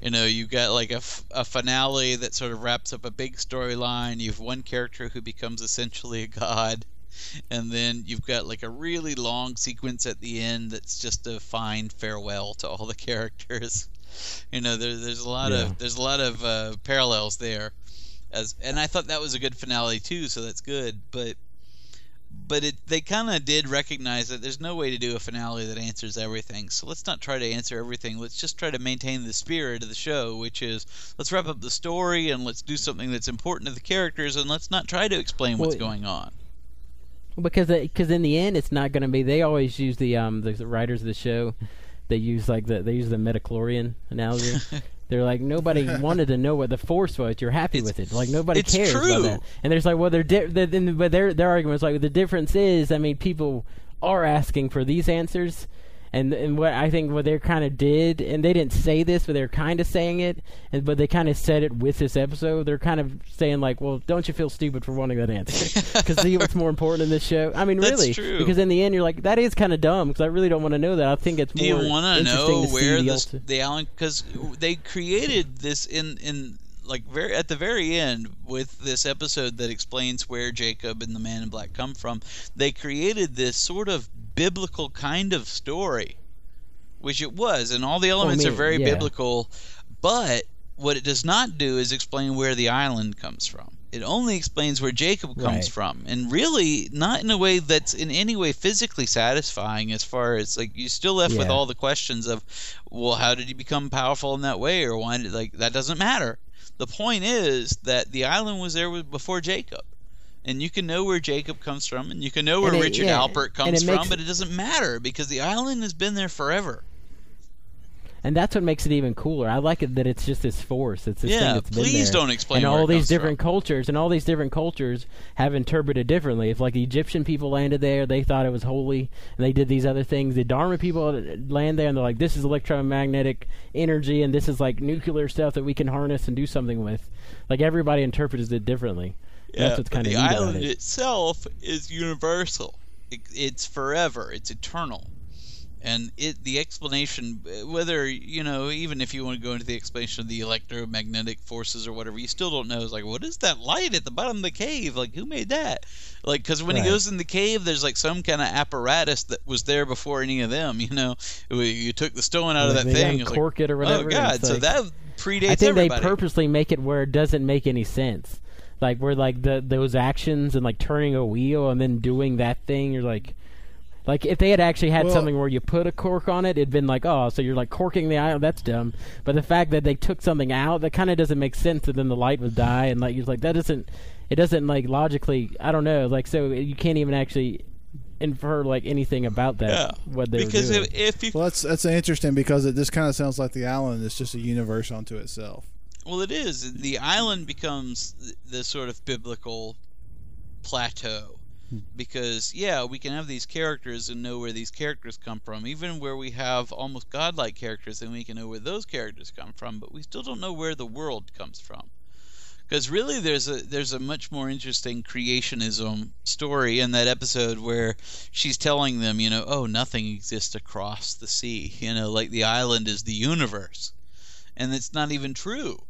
you know, you got like a, f- a finale that sort of wraps up a big storyline. You have one character who becomes essentially a god, and then you've got like a really long sequence at the end that's just a fine farewell to all the characters. You know, there, there's a lot Yeah. of there's a lot of uh, parallels there, as and I thought that was a good finale too, so that's good. But but it they kind of did recognize that there's no way to do a finale that answers everything. So let's not try to answer everything. Let's just try to maintain the spirit of the show, which is let's wrap up the story and let's do something that's important to the characters and let's not try to explain what's going on. because because in the end, it's not going to be. They always use the um the, the writers of the show. They use like the they use the midichlorian analogy. They're like nobody wanted to know what the force was. You're happy with it. Like nobody it's cares true. about that. And there's like well they're di- the, then- but their their argument is like the difference is I mean people are asking for these answers. And and what I think what they kind of did, and they didn't say this, but they're kind of saying it, and but they kind of said it with this episode. They're kind of saying like, "Well, don't you feel stupid for wanting that answer? Because see what's more important in this show." I mean, That's really, true. because in the end, you're like, "That is kind of dumb," because I really don't want to know that. I think it's Do more you want to know where the this, the Allen? Because they created this in in like very at the very end with this episode that explains where Jacob and the Man in Black come from. They created this sort of biblical kind of story, which it was, and all the oh, elements man, are very yeah. biblical. But what it does not do is explain where the island comes from. It only explains where Jacob comes Right. from, and really not in a way that's in any way physically satisfying. As far as like you're still left with all the questions of, well, how did he become powerful in that way, or why did like that doesn't matter. The point is that the island was there before Jacob, and you can know where Jacob comes from, and you can know where it- Richard yeah, Alpert comes from, makes- but it doesn't matter because the island has been there forever. and that's what makes it even cooler. I like it that it's just this force. It's this Yeah, thing that's been please there. don't explain And all these different cultures and all these different cultures have interpreted differently. If like the Egyptian people landed there, they thought it was holy, and they did these other things. The Dharma people land there, and they're like, "This is electromagnetic energy, and this is like nuclear stuff that we can harness and do something with." Like everybody interprets it differently. Yeah, that's what's kind of the island it. itself is universal. It, it's forever. It's eternal. And it the explanation, uh, whether you know, even if you want to go into the explanation of the electromagnetic forces or whatever, you still don't know. It's like, what is that light at the bottom of the cave? Like, who made that? Like, because when Right. he goes in the cave, there's like some kind of apparatus that was there before any of them. You know, you took the stone out of that thing. it's like, it or oh, whatever, Oh God! So like- that predates I think everybody. they purposely make it where it doesn't make any sense. Like where like the those actions and like turning a wheel and then doing that thing, you're like like if they had actually had Well- something where you put a cork on it, it'd been like, oh, so you're like corking the eye. That's dumb. But the fact that they took something out, that kind of doesn't make sense. And then the light would die, and like you're like that doesn't. It doesn't like logically. I don't know. Like so, you can't even actually infer like anything about that. Yeah, What they because were doing. if, if you Well, that's that's interesting because it just kind of sounds like the island is just a universe unto itself. Well, it is. The island becomes the sort of biblical plateau. Hmm. Because, yeah, we can have these characters and know where these characters come from, even where we have almost godlike characters, and we can know where those characters come from, but we still don't know where the world comes from. Because really, there's a there's a much more interesting creationism story in that episode where she's telling them, you know, oh, nothing exists across the sea. You know, like the island is the universe, and it's not even true.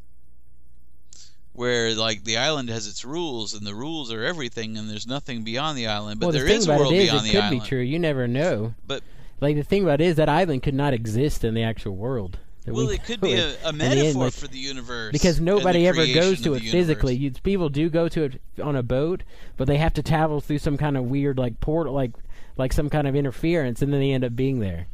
Where like the island has its rules, and the rules are everything, and there's nothing beyond the island. But well, there the thing is a about world it is, beyond it the could island. be true. You never know. But like the thing about it is that island could not exist in the actual world. well, it could be a, a the end, metaphor like- for the universe because nobody ever goes to it physically. You, people do go to it on a boat, but they have to travel through some kind of weird like portal, like like some kind of interference, and then they end up being there.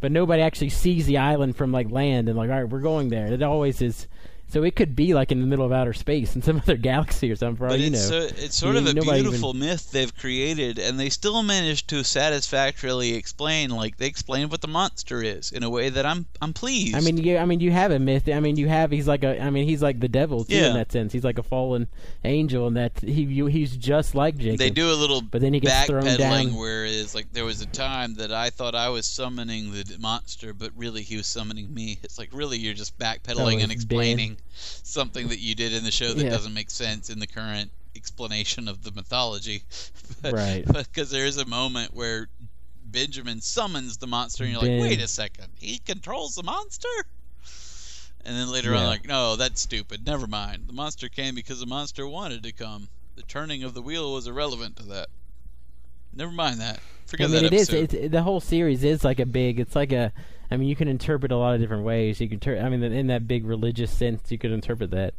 But nobody actually sees the island from like land and like, all right, we're going there. It always is. So it could be like in the middle of outer space in some other galaxy or something. For all But you know, so, it's sort You- of a nobody even- beautiful myth they've created, and they still manage to satisfactorily explain. Like they explain what the monster is in a way that I'm I'm pleased. I mean, you, I mean, you have a myth. I mean, you have. He's like a. I mean, he's like the devil too Yeah. in that sense. He's like a fallen angel, and that he you, he's just like Jacob. they do a little but then he gets thrown backpedaling down. where it's like there was a time that I thought I was summoning the monster, but really he was summoning me. It's like really you're just backpedaling oh, and explaining something that you did in the show that Yeah. doesn't make sense in the current explanation of the mythology. But, Right. Because there is a moment where Benjamin summons the monster, and you're Ben- like, wait a second, he controls the monster. And then later on, like, no, that's stupid. Never mind. The monster came because the monster wanted to come. The turning of the wheel was irrelevant to that. Never mind that. Forget I mean, that it is. episode. It's, the whole series is like a big. It's like a. I mean, you can interpret a lot of different ways. You can. Ter- I mean, in that big religious sense, you could interpret that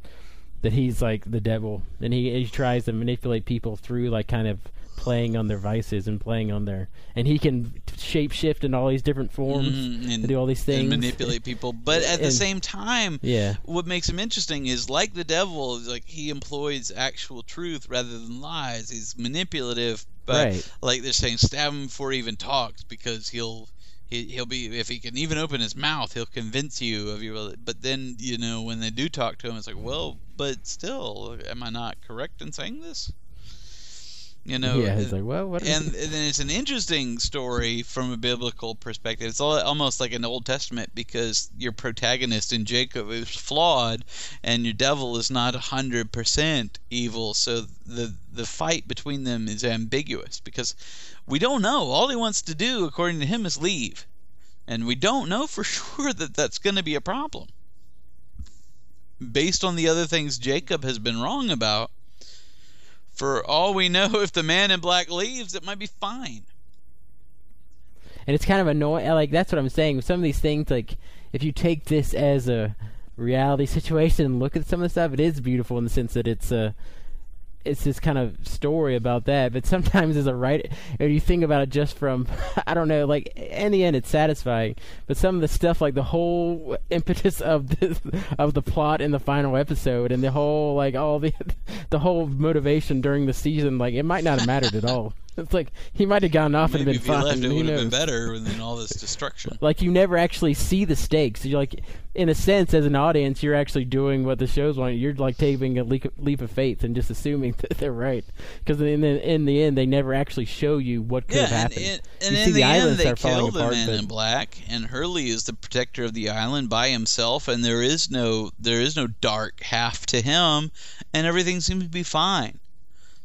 that he's like the devil, and he, he tries to manipulate people through like kind of playing on their vices and playing on their, and he can shape shift in all these different forms Mhm, and do all these things and manipulate people. But at the same time, Yeah. what makes him interesting is like the devil, is like he employs actual truth rather than lies. He's manipulative, but Right. like they're saying, stab him before he even talks because he'll. He, he'll be if he can even open his mouth, he'll convince you of your. But then you know when they do talk to him, it's like, well, but still, am I not correct in saying this? You know, yeah, it's uh, like, well, what? and, and then it's an interesting story from a biblical perspective. It's all, almost like an Old Testament because your protagonist in Jacob is flawed, and your devil is not hundred percent evil. So the the fight between them is ambiguous because we don't know. All he wants to do, according to him, is leave, and we don't know for sure that that's going to be a problem. Based on the other things Jacob has been wrong about, for all we know, if the man in black leaves, it might be fine. and it's kind of annoying. Like that's what I'm saying. Some of these things, like if you take this as a reality situation and look at some of the stuff, it is beautiful in the sense that it's a it's this kind of story about that. But sometimes as a writer, if you think about it just from I don't know, like in the end, it's satisfying. But some of the stuff, like the whole impetus of this of the plot in the final episode, and the whole like all the the whole motivation during the season, like it might not have mattered at all. It's like he might have gone off Maybe and if been he fine. left, it would have been better than all this destruction. Like you never actually see the stakes. You're like, in a sense, as an audience, you're actually doing what the shows want. You're like taking a leap, leap of faith and just assuming that they're right. Because in the in the end, they never actually show you what could Yeah, have and, happened. and, in the, the, end, they kill the apart, man but in black, and Hurley is the protector of the island by himself, and there is no there is no dark half to him, and everything seems to be fine.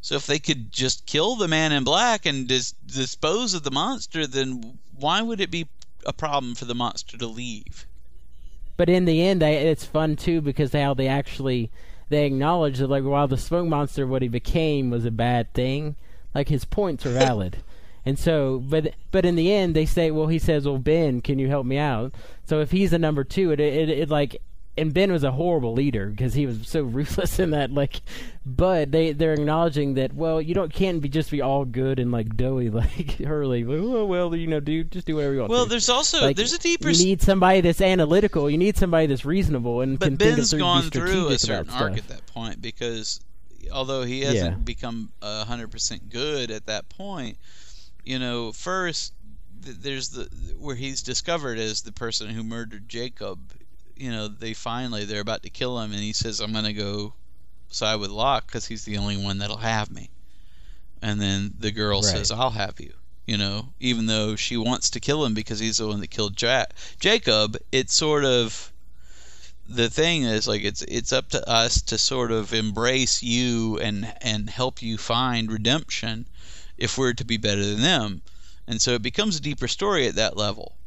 So if they could just kill the man in black and dis- dispose of the monster, then why would it be a problem for the monster to leave? But in the end, they, it's fun too because how they actually they acknowledge that like while the smoke monster what he became was a bad thing, like his points are valid. And so, but but in the end, they say, well, he says, well, Ben, can you help me out? So if he's a number two, it it, it like, and Ben was a horrible leader because he was so ruthless in that. Like, but they they're acknowledging that, well, you don't can't be just be all good and like doughy like Hurley. Like, oh well, you know, dude, just do whatever you want. Well, to. there's also Like, there's a deeper You need somebody that's analytical. You need somebody that's reasonable and But can think Ben's through, gone be through a certain arc at that point because although he hasn't Yeah. become a hundred percent good at that point, you know, first there's the where he's discovered as the person who murdered Jacob. You know, they finally they're about to kill him, and he says, "I'm gonna go side with Locke because he's the only one that'll have me." And then the girl Right. says, "I'll have you." You know, even though she wants to kill him because he's the one that killed ja- Jacob, it's sort of the thing is like it's it's up to us to sort of embrace you and and help you find redemption if we're to be better than them and so it becomes a deeper story at that level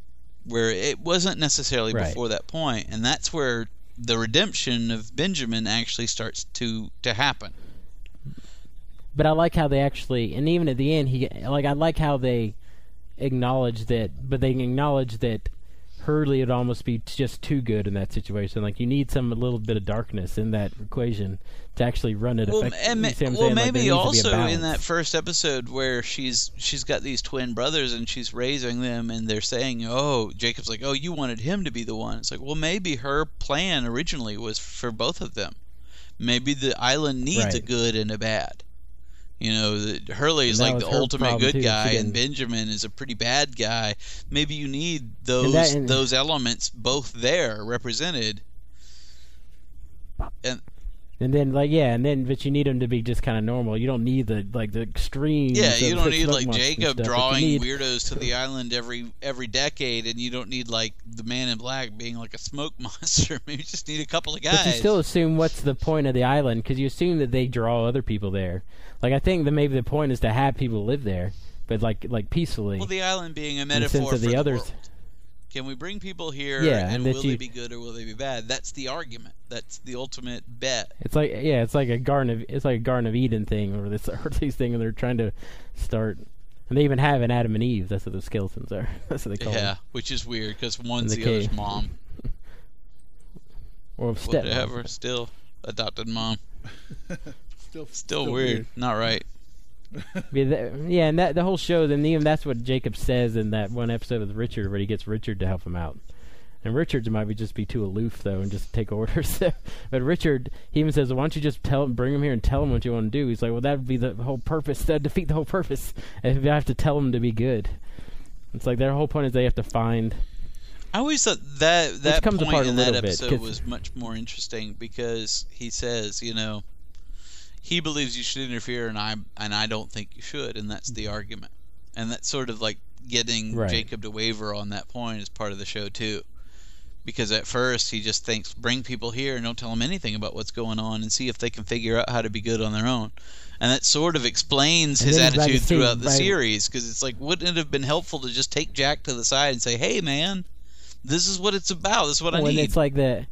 where it wasn't necessarily Right. before that point and that's where the redemption of benjamin actually starts to to happen But I like how they actually, and even at the end, he like I like how they acknowledge that, but they acknowledge that Hurley would almost be just too good in that situation. Like you need some a little bit of darkness in that equation to actually run it well, effectively. and ma- You see what I'm well? Like, maybe needs to be a also in that first episode where she's she's got these twin brothers and she's raising them and they're saying oh jacob's like oh you wanted him to be the one it's like well maybe her plan originally was for both of them maybe the island needs a good and a bad you know that hurley is like the ultimate good too, guy and benjamin is a pretty bad guy maybe you need those that- and- those elements both there represented and And then like yeah, and then but you need them to be just kind of normal. You don't need the like the extremes. Yeah, you don't need like Jacob stuff, drawing need- weirdos to the island every every decade, and you don't need like the Man in Black being like a smoke monster. Maybe you just need a couple of guys. But you still assume what's the point of the island because you assume that they draw other people there. Like I think that maybe the point is to have people live there, but like like peacefully. well, the island being a in the metaphor sense for of the the others. world. Can we bring people here, Yeah, and, and that will they be good or will they be bad? That's the argument. That's the ultimate bet. It's like yeah, it's like a Garden of it's like a Garden of Eden thing or this Earthly thing, and they're trying to start. And they even have an Adam and Eve. That's what the skeletons are. That's what they call Yeah, them. which is weird because one's the the, other's mom. Or step. Whatever. Still adopted mom. Still, Still, weird. Not right. Yeah, that, yeah, and that the whole show. Then even that's what Jacob says in that one episode with Richard, where he gets Richard to help him out. And Richard might be just be too aloof though, and just take orders. but Richard, he even says, "Why don't you just tell him, bring him here, and tell him what you want to do?" He's like, "Well, that would be the whole purpose. That defeat the whole purpose. If I have to tell him to be good." It's like their whole point is they have to find. I always thought that that comes point apart a in that little bit, episode 'cause- was much more interesting because he says, you know, he believes you should interfere, and I and I don't think you should, and that's the argument, and that's sort of like getting Right. Jacob to waver on that point is part of the show too, because at first he just thinks bring people here and don't tell them anything about what's going on and see if they can figure out how to be good on their own. And that sort of explains And his then by the attitude throughout the by- series because it's like, wouldn't it have been helpful to just take Jack to the side and say, "Hey, man, this is what it's about. This is what I when need." it's like the.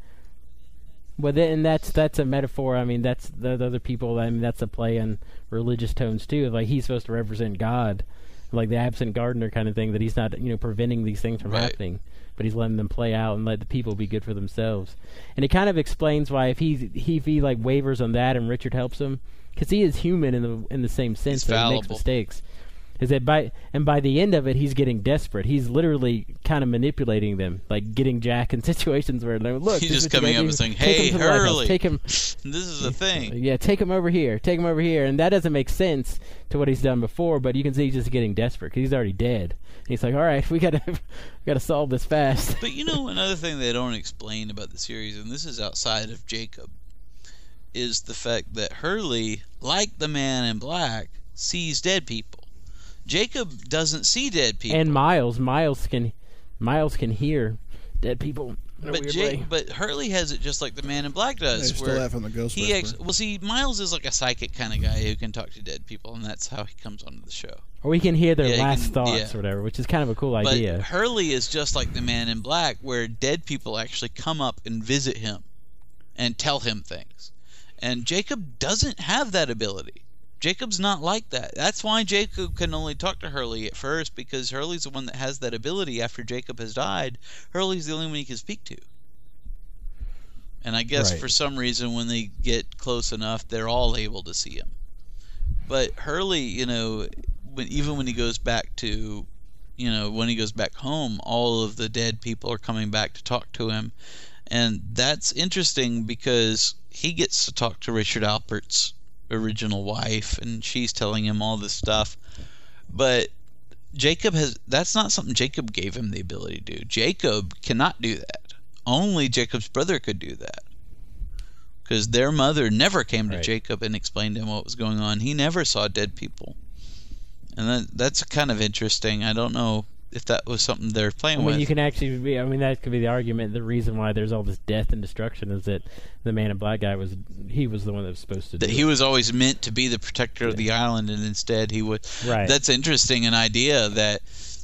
Well, then, and that's that's a metaphor. I mean, that's the, the other people. I mean, that's a play on religious tones too. Like he's supposed to represent God, like the absent gardener kind of thing. That he's not, you know, preventing these things from Right. happening, but he's letting them play out and let the people be good for themselves. And it kind of explains why if he he if he like wavers on that and Richard helps him, because he is human in the in the same sense that he makes mistakes. Is that by and by the end of it, he's getting desperate. He's literally kind of manipulating them, like getting Jack in situations where they're look. He's just coming up and saying, him "Hey, to the lighthouse. Hurley, take him." this is a thing." Yeah, take him over here. Take him over here, and that doesn't make sense to what he's done before. But you can see he's just getting desperate because he's already dead. And he's like, "All right, we gotta, we gotta solve this fast." But you know, another thing they don't explain about the series, and this is outside of Jacob, is the fact that Hurley, like the Man in Black, sees dead people. Jacob doesn't see dead people. And Miles, Miles can, Miles can hear dead people. but Jake, way. but Hurley has it just like the Man in Black does. They stole where that from the Ghost he ex- well, see, Miles is like a psychic kind of guy who can talk to dead people, and that's how he comes onto the show. or we can hear their Yeah, last can- thoughts yeah. or whatever, which is kind of a cool But idea. Hurley is just like the Man in Black, where dead people actually come up and visit him and tell him things. And Jacob doesn't have that ability. Jacob's not like that. That's why Jacob can only talk to Hurley at first, because Hurley's the one that has that ability after Jacob has died. Hurley's the only one he can speak to. And I guess Right. for some reason, when they get close enough, they're all able to see him. But Hurley, you know, when, even when he goes back to, you know, when he goes back home, all of the dead people are coming back to talk to him. And that's interesting because he gets to talk to Richard Alpert's original wife, and she's telling him all this stuff. But Jacob has that's not something Jacob gave him the ability to do. Jacob cannot do that. Only Jacob's brother could do that. Because their mother never came to Right. Jacob and explained to him what was going on. He never saw dead people. And that, that's kind of interesting. I don't know if that was something they're playing I mean, with. you can actually be. I mean, that could be the argument. The reason why there's all this death and destruction is that the man in black guy was he was the one that was supposed to. that he it. was always meant to be the protector of the island, and instead he would. Right. That's interesting. An idea that,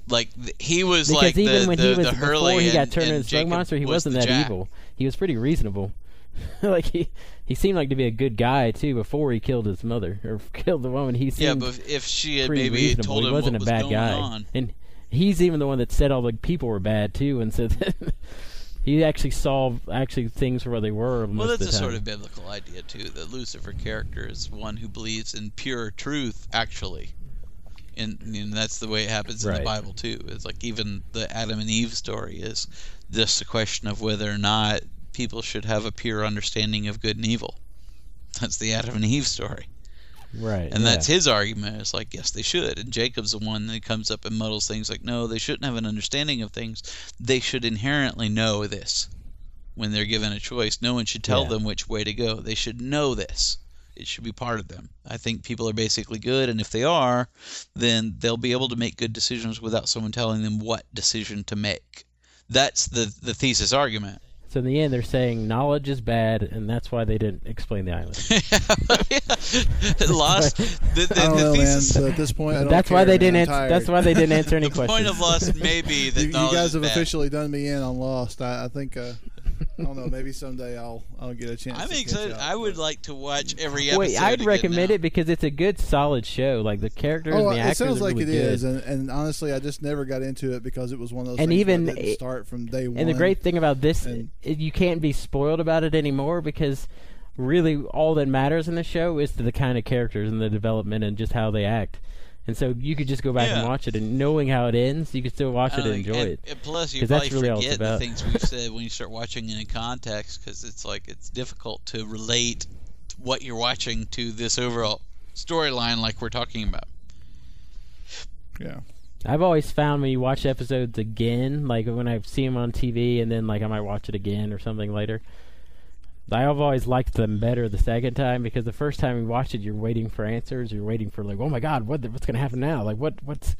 like, he was because like even the, when the, he was the before he got and, turned into a Jacob monster, he was wasn't that Jack. evil. He was pretty reasonable. like he he seemed like to be a good guy too before he killed his mother or killed the woman. He Yeah, seemed but if she had maybe reasonable. told he wasn't what a was bad going guy, on. and he's even the one that said all the people were bad too, and said that he actually saw actually things for what they were. Well, that's the a time. sort of biblical idea too. That Lucifer character is one who believes in pure truth, actually, and, and that's the way it happens in the Bible too. It's like even the Adam and Eve story is just a question of whether or not people should have a pure understanding of good and evil. That's the Adam and Eve story. Right, And yeah. that's his argument. It's like, yes, they should. And Jacob's the one that comes up and muddles things like, no, they shouldn't have an understanding of things. They should inherently know this when they're given a choice. No one should tell Yeah. them which way to go. They should know this. It should be part of them. I think people are basically good, and if they are, then they'll be able to make good decisions without someone telling them what decision to make. That's the the thesis argument. So in the end, they're saying knowledge is bad, and that's why they didn't explain the island. Lost. The, the, I don't the know, man. thesis. But at this point, I don't that's why they man. didn't. I'm Answer, that's why they didn't answer any the questions. point of Lost may be that you, you guys is have bad. officially done me in on Lost. I, I think. Uh, I don't know. Maybe someday I'll I'll get a chance. I'm to catch excited. up, I would like to watch every episode. Wait, I'd again recommend now. it because it's a good, solid show. Like the characters Oh, and the it actors sounds are like really it good. is, and, and honestly, I just never got into it because it was one of those And things even where I didn't it- start from day one. And the great thing about this, And- you can't be spoiled about it anymore because really all that matters in the show is the kind of characters and the development and just how they act. And so you could just go back Yeah. and watch it, and knowing how it ends, you could still watch I it and enjoy and, it. and plus, you probably really forget the things we've said when you start watching it in context, because it's like it's difficult to relate what you're watching to this overall storyline, like we're talking about. yeah. I've always found when you watch episodes again, like when I see them on TV, and then like I might watch it again or something later. I've always liked them better the second time because the first time you watch it, you're waiting for answers. You're waiting for like, oh my god, what the, what's gonna happen now? Like what what's.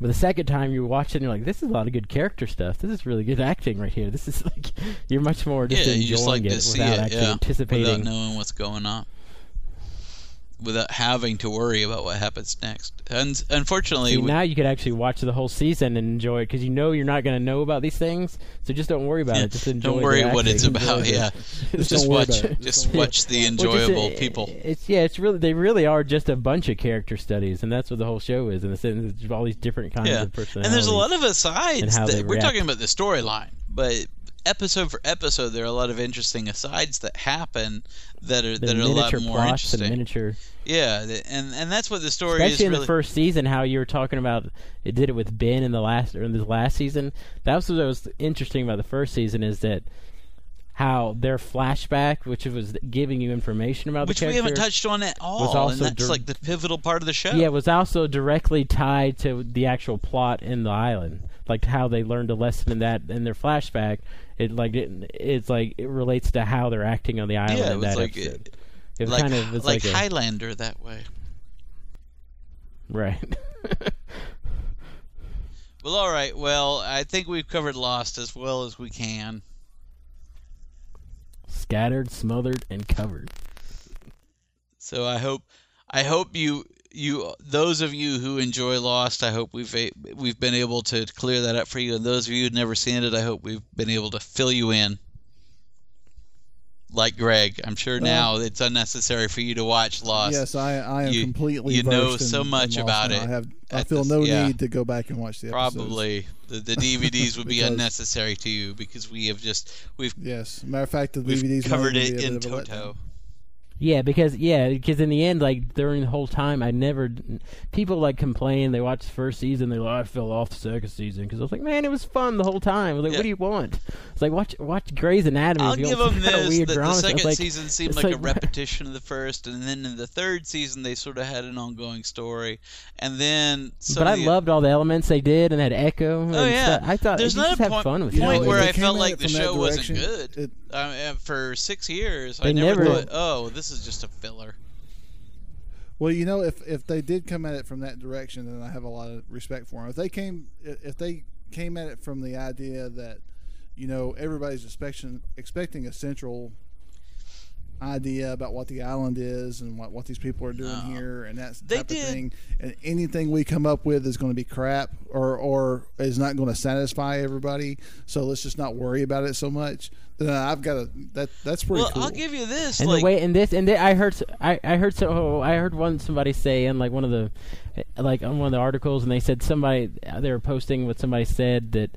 But the second time you watch it, and you're like, this is a lot of good character stuff. This is really good acting right here. This is like, you're much more just yeah, enjoying just like it to without it, actually yeah, anticipating. without knowing what's going on, without having to worry about what happens next. And unfortunately, See, we- now you could actually watch the whole season and enjoy it because you know you're not going to know about these things. So just don't worry about Yeah, it. Just enjoy. don't worry what it's about. Yeah, Just just watch, just watch the Well, just, enjoyable uh, people. It's yeah, it's really they really are just a bunch of character studies, and that's what the whole show is. In the sense, it's all these different kinds Yeah, of personalities. and there's a lot of asides. That, we're talking about the storyline, but episode for episode, there are a lot of interesting asides that happen that are the that are a lot more plots and miniature. Yeah, and and that's what the story Especially is in really. the first season, how you were talking about it did it with Ben in the last or in this last season. That was what was interesting about the first season is that how their flashback, which was giving you information about which the we character, haven't touched on at all, also and that's dir- like the pivotal part of the show. Yeah, it was also directly tied to the actual plot in the island, like how they learned a lesson in that in their flashback. It like it, it's like it relates to how they're acting on the island Yeah, it in was that like episode. it- It was like kind of like, like, a, Highlander that way. right. Well, all right. Well, I think we've covered Lost as well as we can. Scattered, smothered, and covered. So I hope I hope you you those of you who enjoy Lost, I hope we've we've been able to clear that up for you. And those of you who've never seen it, I hope we've been able to fill you in. Like Greg, I'm sure uh, now it's unnecessary for you to watch Lost. Yes, I I am You- completely. you know so in much Lost about it I have. I feel no yeah. need to go back and watch the episodes. Probably the, the DVDs would be unnecessary to you because we have just we've Yes. Matter of fact, the DVDs covered it in toto. Letdown. Yeah, because yeah, because in the end, like during the whole time, I never. People like complain. They watch the first season. They're like, I fell off the second season because I was like, man, it was fun the whole time. I was like, Yeah. what do you want? It's like watch watch Grey's Anatomy. I'll if give them some kind of this. weird That drama. the second like- season seemed it's like, a repetition of the first, and then in the third season they sort of had an ongoing story, and then. but I the- loved all the elements they did and had echo. Oh and yeah, stuff. I thought there's you not just a have point, fun with You know, point where they I felt like the show wasn't good. it- I mean, for six years, I never, never- thought, oh, this is just a filler. Well, you know, if if they did come at it from that direction, then I have a lot of respect for them. If they came, if they came at it from the idea that, you know, everybody's expecting expecting a central idea about what the island is and what, what these people are doing uh-huh. here and that They type did. of thing, and anything we come up with is going to be crap or or is not going to satisfy everybody. So let's just not worry about it so much. Then I've got a that that's pretty well, cool. I'll give you this. And like, the way and this and th- I heard I I heard so I heard one somebody say in like one of the like on one of the articles and they said somebody they were posting what somebody said that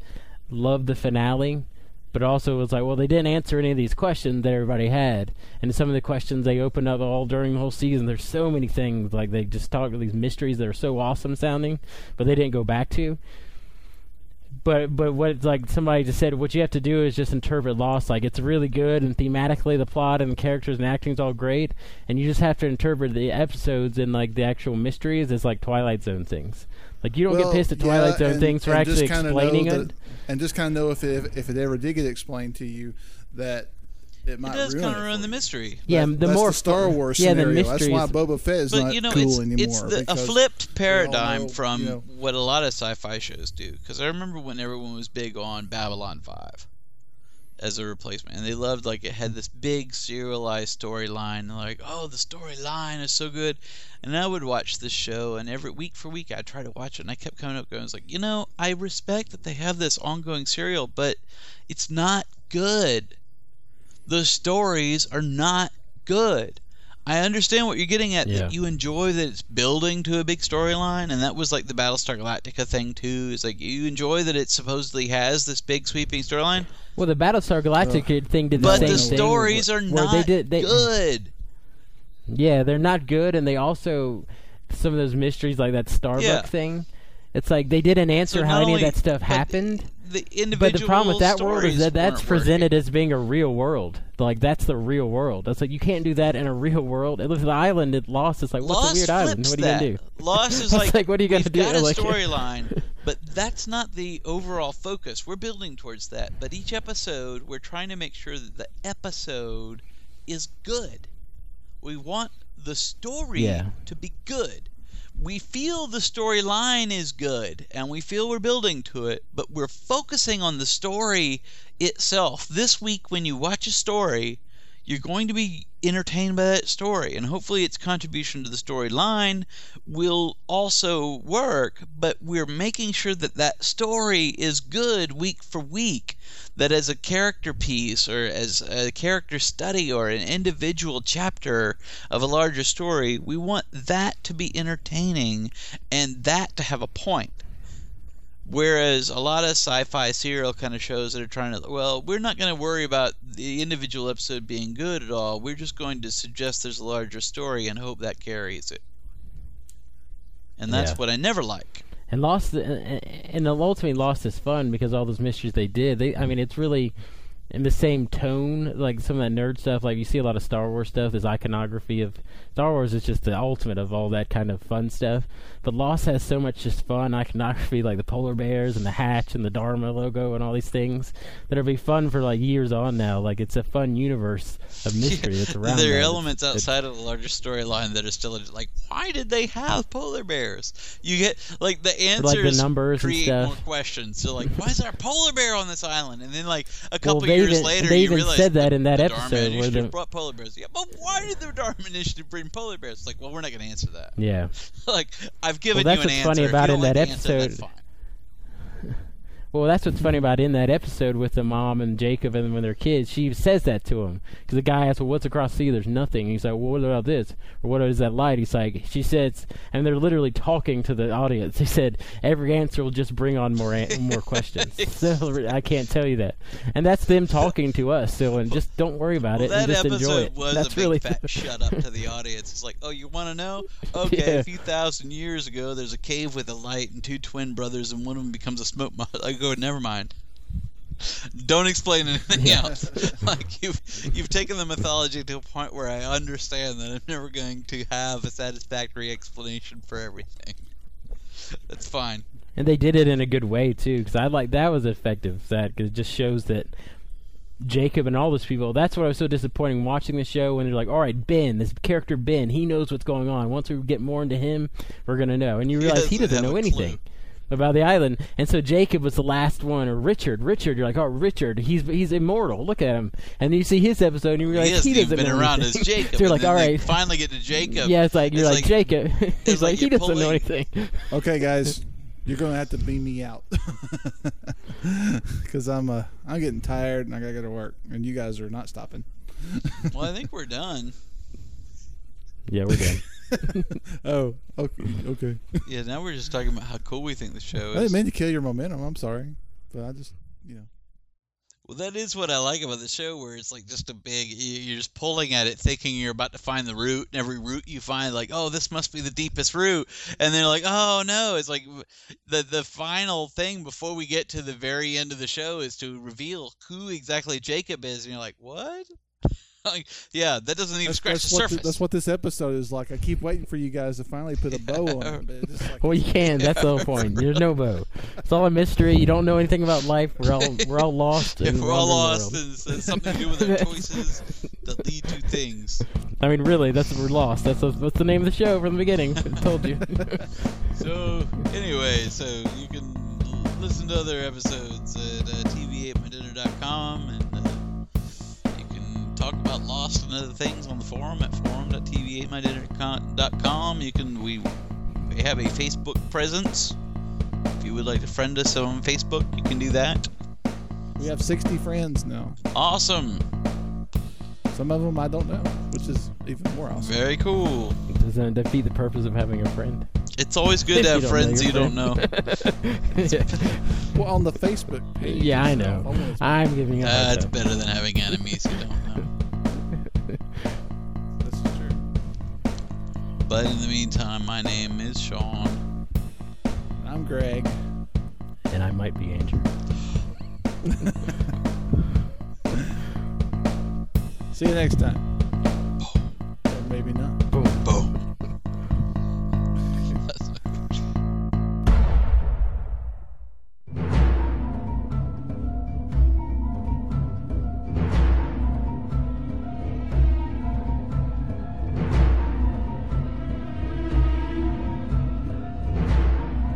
loved the finale but also it was like well they didn't answer any of these questions that everybody had. And some of the questions they opened up all during the whole season there's so many things like they just talked these mysteries that are so awesome sounding but they didn't go back to. But but what like somebody just said what you have to do is just interpret lost like it's really good and thematically the plot and the characters and acting's all great and you just have to interpret the episodes and like the actual mysteries as like twilight zone things like you don't Well, get pissed at yeah, twilight zone and- things for just actually kinda know explaining that- it and just kind of know if it, if it ever did get explained to you that it it might does ruin kind of ruin the mystery. yeah That- the that's more the Star Wars yeah, the scenario. That's why Boba Fett is but not you know, cool it's anymore. it's the, a flipped paradigm know, from you know, what a lot of sci-fi shows do. Because I remember when everyone was big on Babylon Five as a replacement, and they loved like it had this big serialized storyline. and Like, oh, the storyline is so good, and I would watch this show, and every week for week I'd try to watch it, and I kept coming up going, I was like, you know, I respect that they have this ongoing serial, but it's not good the stories are not good. I understand what you're getting at. Yeah. That you enjoy that it's building to a big storyline, and that was like the Battlestar Galactica thing too. Is like you enjoy that it supposedly has this big sweeping storyline, well the battlestar galactica thing did the but same the thing stories where- are not they did, they, good. Yeah, they're not good, and they also some of those mysteries like that Starbuck's Yeah. thing. It's like they didn't answer So how any of that stuff happened. The individual But the problem with that world is that that's presented working. as being a real world. Like that's the real world. That's like you can't do that in a real world. It looks the island it lost. It's like what's Lost a weird island? What are you that. gonna do? Lost is like, like, what are you gonna do? got a Like- storyline, but that's not the overall focus. We're building towards that. But each episode, we're trying to make sure that the episode is good. We want the story Yeah. to be good. We feel the storyline is good, and we feel we're building to it, but we're focusing on the story itself. This week, when you watch a story, you're going to be entertained by that story and hopefully its contribution to the storyline will also work but we're making sure that that story is good week for week that as a character piece or as a character study or an individual chapter of a larger story we want that to be entertaining and that to have a point Whereas a lot of sci-fi serial kind of shows that are trying to, well, we're not going to worry about the individual episode being good at all. We're just going to suggest there's a larger story and hope that carries it. And that's Yeah. what I never like. And lost, uh, the, and ultimately lost its fun because all those mysteries they did. They, I mean, it's really in the same tone, like some of that nerd stuff. Like you see a lot of Star Wars stuff. This iconography of Star Wars is just the ultimate of all that kind of fun stuff. But Lost has so much just fun iconography, like the polar bears and the hatch and the Dharma logo and all these things that'll be fun for like years on now. Like it's a fun universe of mystery that's around. there are elements it's- outside of the larger storyline that are still like, why did they have polar bears? You get like the like, the answers numbers and create stuff. more questions. So like, why is there a polar bear on this island? And then like a Well, couple they years even- later, they you even realize said that the- in that episode Dharma where the- brought polar bears. Yeah, but why did the Dharma Initiative bring polar bears? Like, well, we're not going to answer that. Yeah. like I've given Well, you that's an what's answer. funny about in that answer, that's episode. Well, that's what's funny about in that episode with the mom and Jacob and when they're kids. She says that to him because the guy asks, "Well, what's across the sea?" There's nothing. He's like, "Well, what about this? Or what is that light?" He's like, "She says," and they're literally talking to the audience. They said every answer will just bring on more an- more questions. so I can't tell you that, and that's them talking to us. So and just don't worry about Well, it and that just enjoy episode it. was that's a big really fat shut up to the audience. It's like, oh, you want to know? Okay, Yeah. a few thousand years ago, there's a cave with a light and two twin brothers, and one of them becomes a smoke. I go, never mind. Don't explain anything Yeah. else. like you've you've taken the mythology to a point where I understand that I'm never going to have a satisfactory explanation for everything. That's fine. And they did it in a good way too, because I like that was effective. That cause it just shows that Jacob and all those people. That's what I was so disappointing watching the show when they're like, "All right, Ben, this character Ben, he knows what's going on. Once we get more into him, we're gonna know." And you realize he doesn't doesn't know a anything about the island. And so Jacob was the last one, or Richard. Richard, you're like, "Oh, Richard, he's he's immortal. Look at him." And you see his episode, and you realize he hasn't he even doesn't been know around anything. as Jacob. so you're like, then "All they right." finally get to Jacob. Yeah, it's like you're It's like, Jacob. he's like like, he doesn't know anything. Okay, guys, you're gonna have to beam me out because I'm uh I'm getting tired and I gotta go to work, and you guys are not stopping. well, I think we're done. Yeah, we're done. oh, okay, okay. Yeah, now we're just talking about how cool we think the show I didn't mean to kill your momentum. I'm sorry, but I just you know. Well, that is what I like about the show, where it's like just a big. you- You're just pulling at it, thinking you're about to find the root, and every root you find, like, oh, this must be the deepest root, and then like, oh no, it's like the the final thing before we get to the very end of the show is to reveal who exactly Jacob is, and you're like, what? Like, yeah, that doesn't even That's, scratch that's the what surface. the- that's what this episode is like. I keep waiting for you guys to finally put a bow on it. But it's just like, Well, you can. That's the whole point. There's no bow. It's all a mystery. You don't know anything about life. We're all we're all lost. if and we're all lost, and it's, it's something to do with our choices that lead to things. I mean, really, that's we're lost. That's that's the name of the show from the beginning. I told you. So, anyway, so you can listen to other episodes at uh, tv8mydinner.com and uh, you can talk about Lost and other things on the forum at forum.tv8mydinner.com. You can, we, we have a Facebook presence. If you would like to friend us on Facebook, you can do that. we have 60 friends now. Awesome. Some of them I don't know, which is even more awesome. Very cool. Doesn't it defeat the purpose of having a friend? It's always good to have don't friends your you don't friend. know. Well, on the Facebook page. yeah, I know. stuff, always- I'm giving up. on That's that. better than having enemies you don't know. This is true. But in the meantime, my name is Sean. I'm Greg. And I might be Andrew. See you next time. Or maybe not. Boom. Boom.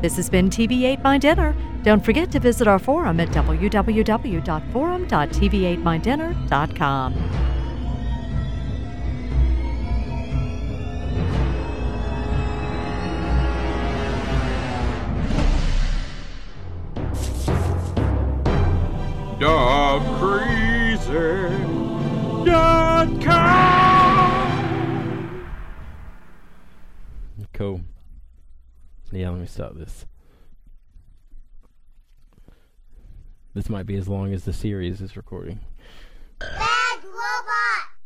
This has been TV Ate My Dinner. Don't forget to visit our forum at www.forum.tv8mydinner.com. dubcrazy.com. Cool. Yeah, let me stop this. This might be as long as the series is recording. Bad robot!